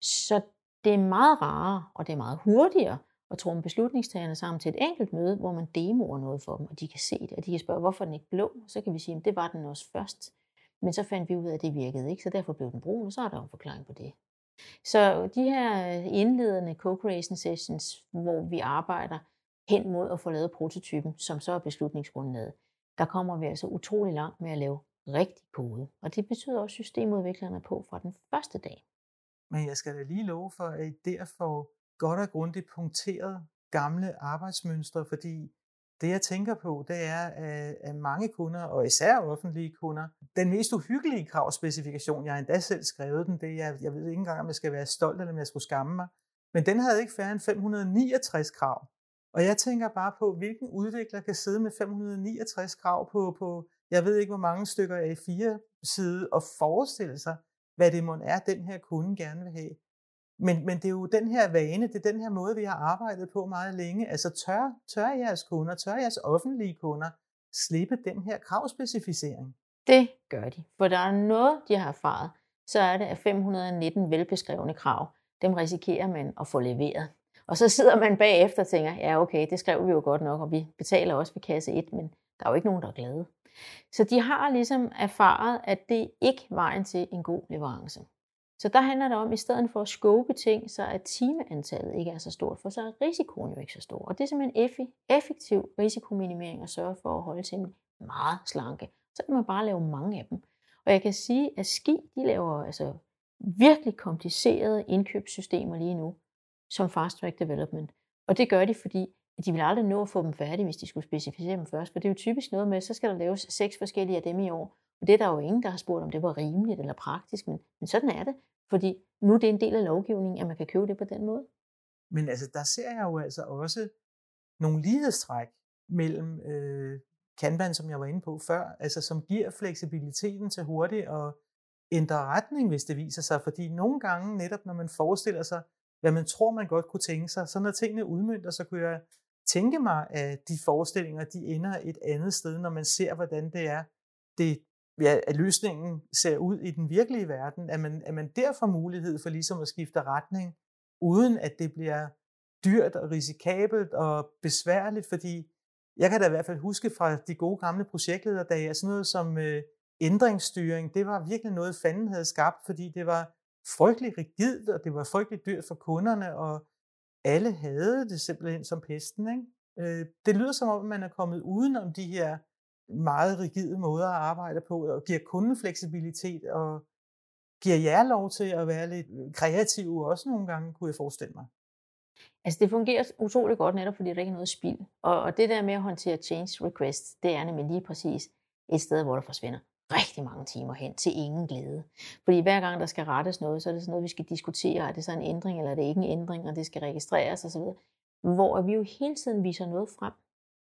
Så det er meget rarere, og det er meget hurtigere og trumme beslutningstagerne sammen til et enkelt møde, hvor man demoer noget for dem, og de kan se det, og de kan spørge, hvorfor den ikke blå, så kan vi sige, at det var den også først. Men så fandt vi ud af, at det virkede ikke, så derfor blev den brun, og så er der en forklaring på det. Så de her øh, indledende co-creation sessions, hvor vi arbejder hen mod at få lavet prototypen, som så er beslutningsgrundlaget, der kommer vi altså utrolig langt med at lave rigtig kode. Og det betyder også, at systemudviklerne er på fra den første dag. Men jeg skal da lige love for, at I derfor godt og grundigt punkteret gamle arbejdsmønstre, fordi det jeg tænker på, det er, at mange kunder, og især offentlige kunder, den mest uhyggelige kravspecifikation, jeg har endda selv skrevet den, det er, jeg ved ikke engang, om jeg skal være stolt, eller om jeg skulle skamme mig, men den havde ikke færre end 569 krav. Og jeg tænker bare på, hvilken udvikler kan sidde med 569 krav på, på jeg ved ikke, hvor mange stykker af 4 side og forestille sig, hvad det må er, den her kunde gerne vil have. Men, men det er jo den her vane, det er den her måde, vi har arbejdet på meget længe. Altså tør, tør jeres kunder, tør jeres offentlige kunder slippe den her kravspecificering? Det gør de. For der er noget, de har erfaret, så er det, at 519 velbeskrevne krav, dem risikerer man at få leveret. Og så sidder man bagefter og tænker, ja okay, det skrev vi jo godt nok, og vi betaler også ved kasse 1, men der er jo ikke nogen, der er glade. Så de har ligesom erfaret, at det ikke er vejen til en god leverance. Så der handler det om, i stedet for at skåbe ting, så at timeantallet ikke er så stort, for så er risikoen jo ikke så stor. Og det er simpelthen effektiv risikominimering at sørge for at holde tingene meget slanke. Så kan man bare lave mange af dem. Og jeg kan sige, at Ski de laver altså virkelig komplicerede indkøbssystemer lige nu, som Fast Track Development. Og det gør de, fordi de vil aldrig nå at få dem færdige, hvis de skulle specificere dem først. For det er jo typisk noget med, så skal der laves seks forskellige af dem i år. Og det er der jo ingen, der har spurgt, om det var rimeligt eller praktisk, men, men sådan er det. Fordi nu er det en del af lovgivningen, at man kan købe det på den måde. Men altså, der ser jeg jo altså også nogle lighedstræk mellem øh, Kanban, som jeg var inde på før, altså som giver fleksibiliteten til hurtigt at ændre retning, hvis det viser sig. Fordi nogle gange, netop når man forestiller sig, hvad man tror, man godt kunne tænke sig, så når tingene udmyndter, så kunne jeg tænke mig, at de forestillinger, de ender et andet sted, når man ser, hvordan det er, det, ja, at løsningen ser ud i den virkelige verden, at man, at man der får mulighed for ligesom at skifte retning, uden at det bliver dyrt og risikabelt og besværligt, fordi jeg kan da i hvert fald huske fra de gode gamle projektlederdage, at sådan noget som øh, ændringsstyring, det var virkelig noget, fanden havde skabt, fordi det var frygtelig rigidt, og det var frygtelig dyrt for kunderne, og alle havde det simpelthen som pesten. Ikke? Øh, det lyder som om, man er kommet uden om de her meget rigide måder at arbejde på, og giver kunden fleksibilitet, og giver jer lov til at være lidt øh, kreative også nogle gange, kunne jeg forestille mig. Altså det fungerer utrolig godt netop, fordi der ikke er noget spild. Og, og det der med at håndtere change requests, det er nemlig lige præcis et sted, hvor der forsvinder rigtig mange timer hen til ingen glæde. Fordi hver gang der skal rettes noget, så er det sådan noget, vi skal diskutere, er det så en ændring, eller er det ikke en ændring, og det skal registreres osv. Hvor vi jo hele tiden viser noget frem.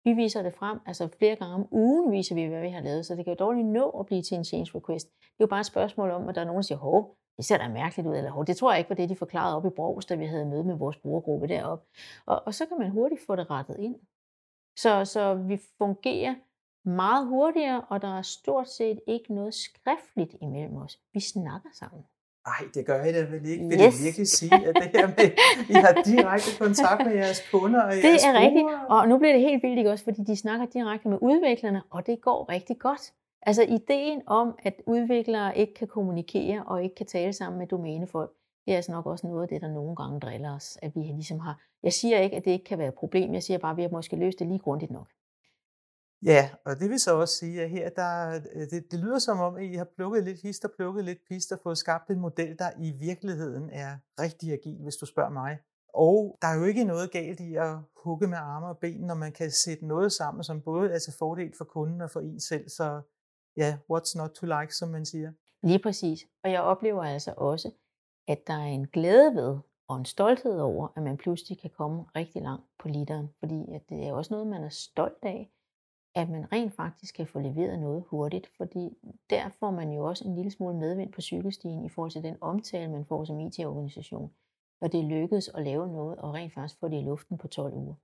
Vi viser det frem, altså flere gange om ugen viser vi, hvad vi har lavet, så det kan jo dårligt nå at blive til en change request. Det er jo bare et spørgsmål om, at der er nogen, der siger, hov, det ser da mærkeligt ud, eller hov, det tror jeg ikke var det, de forklarede op i Brogs, da vi havde møde med vores brugergruppe deroppe. Og, og så kan man hurtigt få det rettet ind. Så, så vi fungerer meget hurtigere, og der er stort set ikke noget skriftligt imellem os. Vi snakker sammen. Nej, det gør I da vel ikke. Vil yes. det virkelig sige, at det her med, I har direkte kontakt med jeres kunder og <laughs> det jeres Det er rigtigt, og nu bliver det helt vildt ikke også, fordi de snakker direkte med udviklerne, og det går rigtig godt. Altså ideen om, at udviklere ikke kan kommunikere og ikke kan tale sammen med domænefolk, det er altså nok også noget af det, der nogle gange driller os, at vi ligesom har... Jeg siger ikke, at det ikke kan være et problem, jeg siger bare, at vi har måske løst det lige grundigt nok. Ja, og det vil så også sige, at her der, øh, det, det lyder som om, at I har plukket lidt hist og plukket lidt pist og fået skabt en model, der i virkeligheden er rigtig agil, hvis du spørger mig. Og der er jo ikke noget galt i at hugge med arme og ben, når man kan sætte noget sammen, som både er til fordel for kunden og for en selv. Så ja, what's not to like, som man siger. Lige præcis. Og jeg oplever altså også, at der er en glæde ved og en stolthed over, at man pludselig kan komme rigtig langt på literen. Fordi at det er også noget, man er stolt af at man rent faktisk kan få leveret noget hurtigt, fordi der får man jo også en lille smule medvind på cykelstien i forhold til den omtale, man får som IT-organisation, når det lykkedes at lave noget og rent faktisk få det i luften på 12 uger.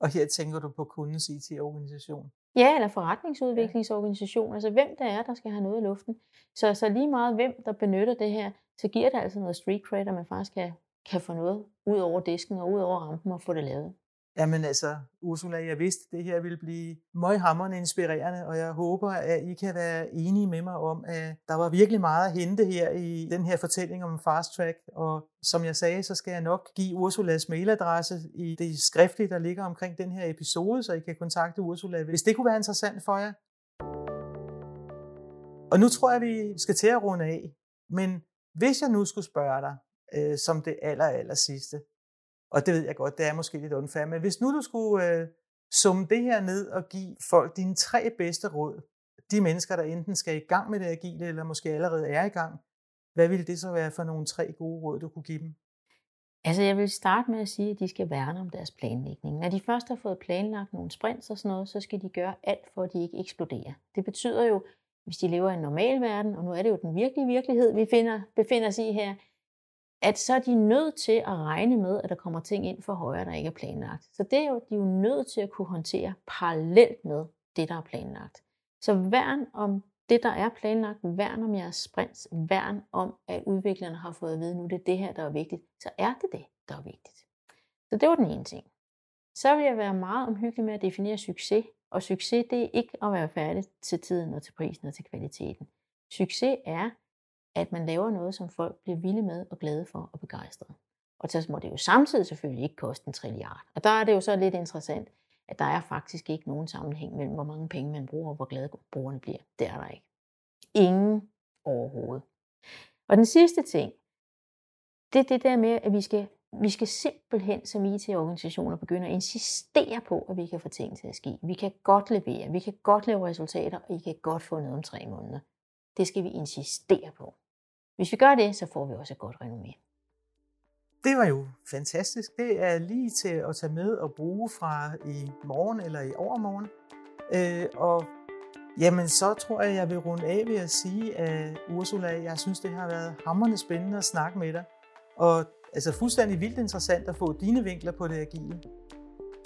Og her tænker du på kundens IT-organisation? Ja, eller forretningsudviklingsorganisation. Altså hvem der er, der skal have noget i luften. Så, så lige meget hvem, der benytter det her, så giver det altså noget street cred, at man faktisk kan, kan få noget ud over disken og ud over rampen og få det lavet. Jamen altså, Ursula, jeg vidste, at det her ville blive møghammerende inspirerende, og jeg håber, at I kan være enige med mig om, at der var virkelig meget at hente her i den her fortælling om Fast Track. Og som jeg sagde, så skal jeg nok give Ursulas mailadresse i det skriftlige, der ligger omkring den her episode, så I kan kontakte Ursula, hvis det kunne være interessant for jer. Og nu tror jeg, vi skal til at runde af. Men hvis jeg nu skulle spørge dig, øh, som det aller, aller sidste, og det ved jeg godt, det er måske lidt unfair, men hvis nu du skulle øh, summe det her ned og give folk dine tre bedste råd, de mennesker, der enten skal i gang med det agile, eller måske allerede er i gang, hvad ville det så være for nogle tre gode råd, du kunne give dem? Altså jeg vil starte med at sige, at de skal værne om deres planlægning. Når de først har fået planlagt nogle sprints og sådan noget, så skal de gøre alt for, at de ikke eksploderer. Det betyder jo, hvis de lever i en normal verden, og nu er det jo den virkelige virkelighed, vi finder, befinder os i her, at så er de nødt til at regne med, at der kommer ting ind for højre, der ikke er planlagt. Så det er jo, de er jo nødt til at kunne håndtere parallelt med det, der er planlagt. Så værn om det, der er planlagt, værn om jeres sprints, værn om, at udviklerne har fået at vide, nu det er det her, der er vigtigt, så er det det, der er vigtigt. Så det var den ene ting. Så vil jeg være meget omhyggelig med at definere succes, og succes det er ikke at være færdig til tiden og til prisen og til kvaliteten. Succes er, at man laver noget, som folk bliver vilde med og glade for og begejstrede. Og så må det jo samtidig selvfølgelig ikke koste en trilliard. Og der er det jo så lidt interessant, at der er faktisk ikke nogen sammenhæng mellem, hvor mange penge man bruger og hvor glade brugerne bliver. Det er der ikke. Ingen overhovedet. Og den sidste ting, det er det der med, at vi skal, vi skal simpelthen som IT-organisationer begynde at insistere på, at vi kan få ting til at ske. Vi kan godt levere, vi kan godt lave resultater, og I kan godt få noget om tre måneder. Det skal vi insistere på. Hvis vi gør det, så får vi også et godt renommé. Det var jo fantastisk. Det er lige til at tage med og bruge fra i morgen eller i overmorgen. Øh, og jamen, så tror jeg, jeg vil runde af ved at sige, at Ursula, jeg synes, det har været hammerende spændende at snakke med dig. Og altså fuldstændig vildt interessant at få dine vinkler på det agile.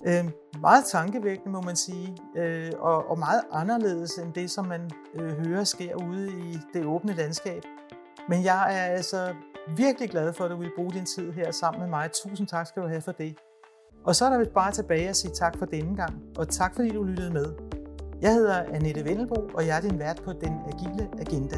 Øh, meget tankevækkende, må man sige, øh, og, og meget anderledes end det, som man øh, hører sker ude i det åbne landskab. Men jeg er altså virkelig glad for, at du vil bruge din tid her sammen med mig. Tusind tak skal du have for det. Og så er der vist bare tilbage at sige tak for denne gang, og tak fordi du lyttede med. Jeg hedder Annette Vennelbo, og jeg er din vært på Den Agile Agenda.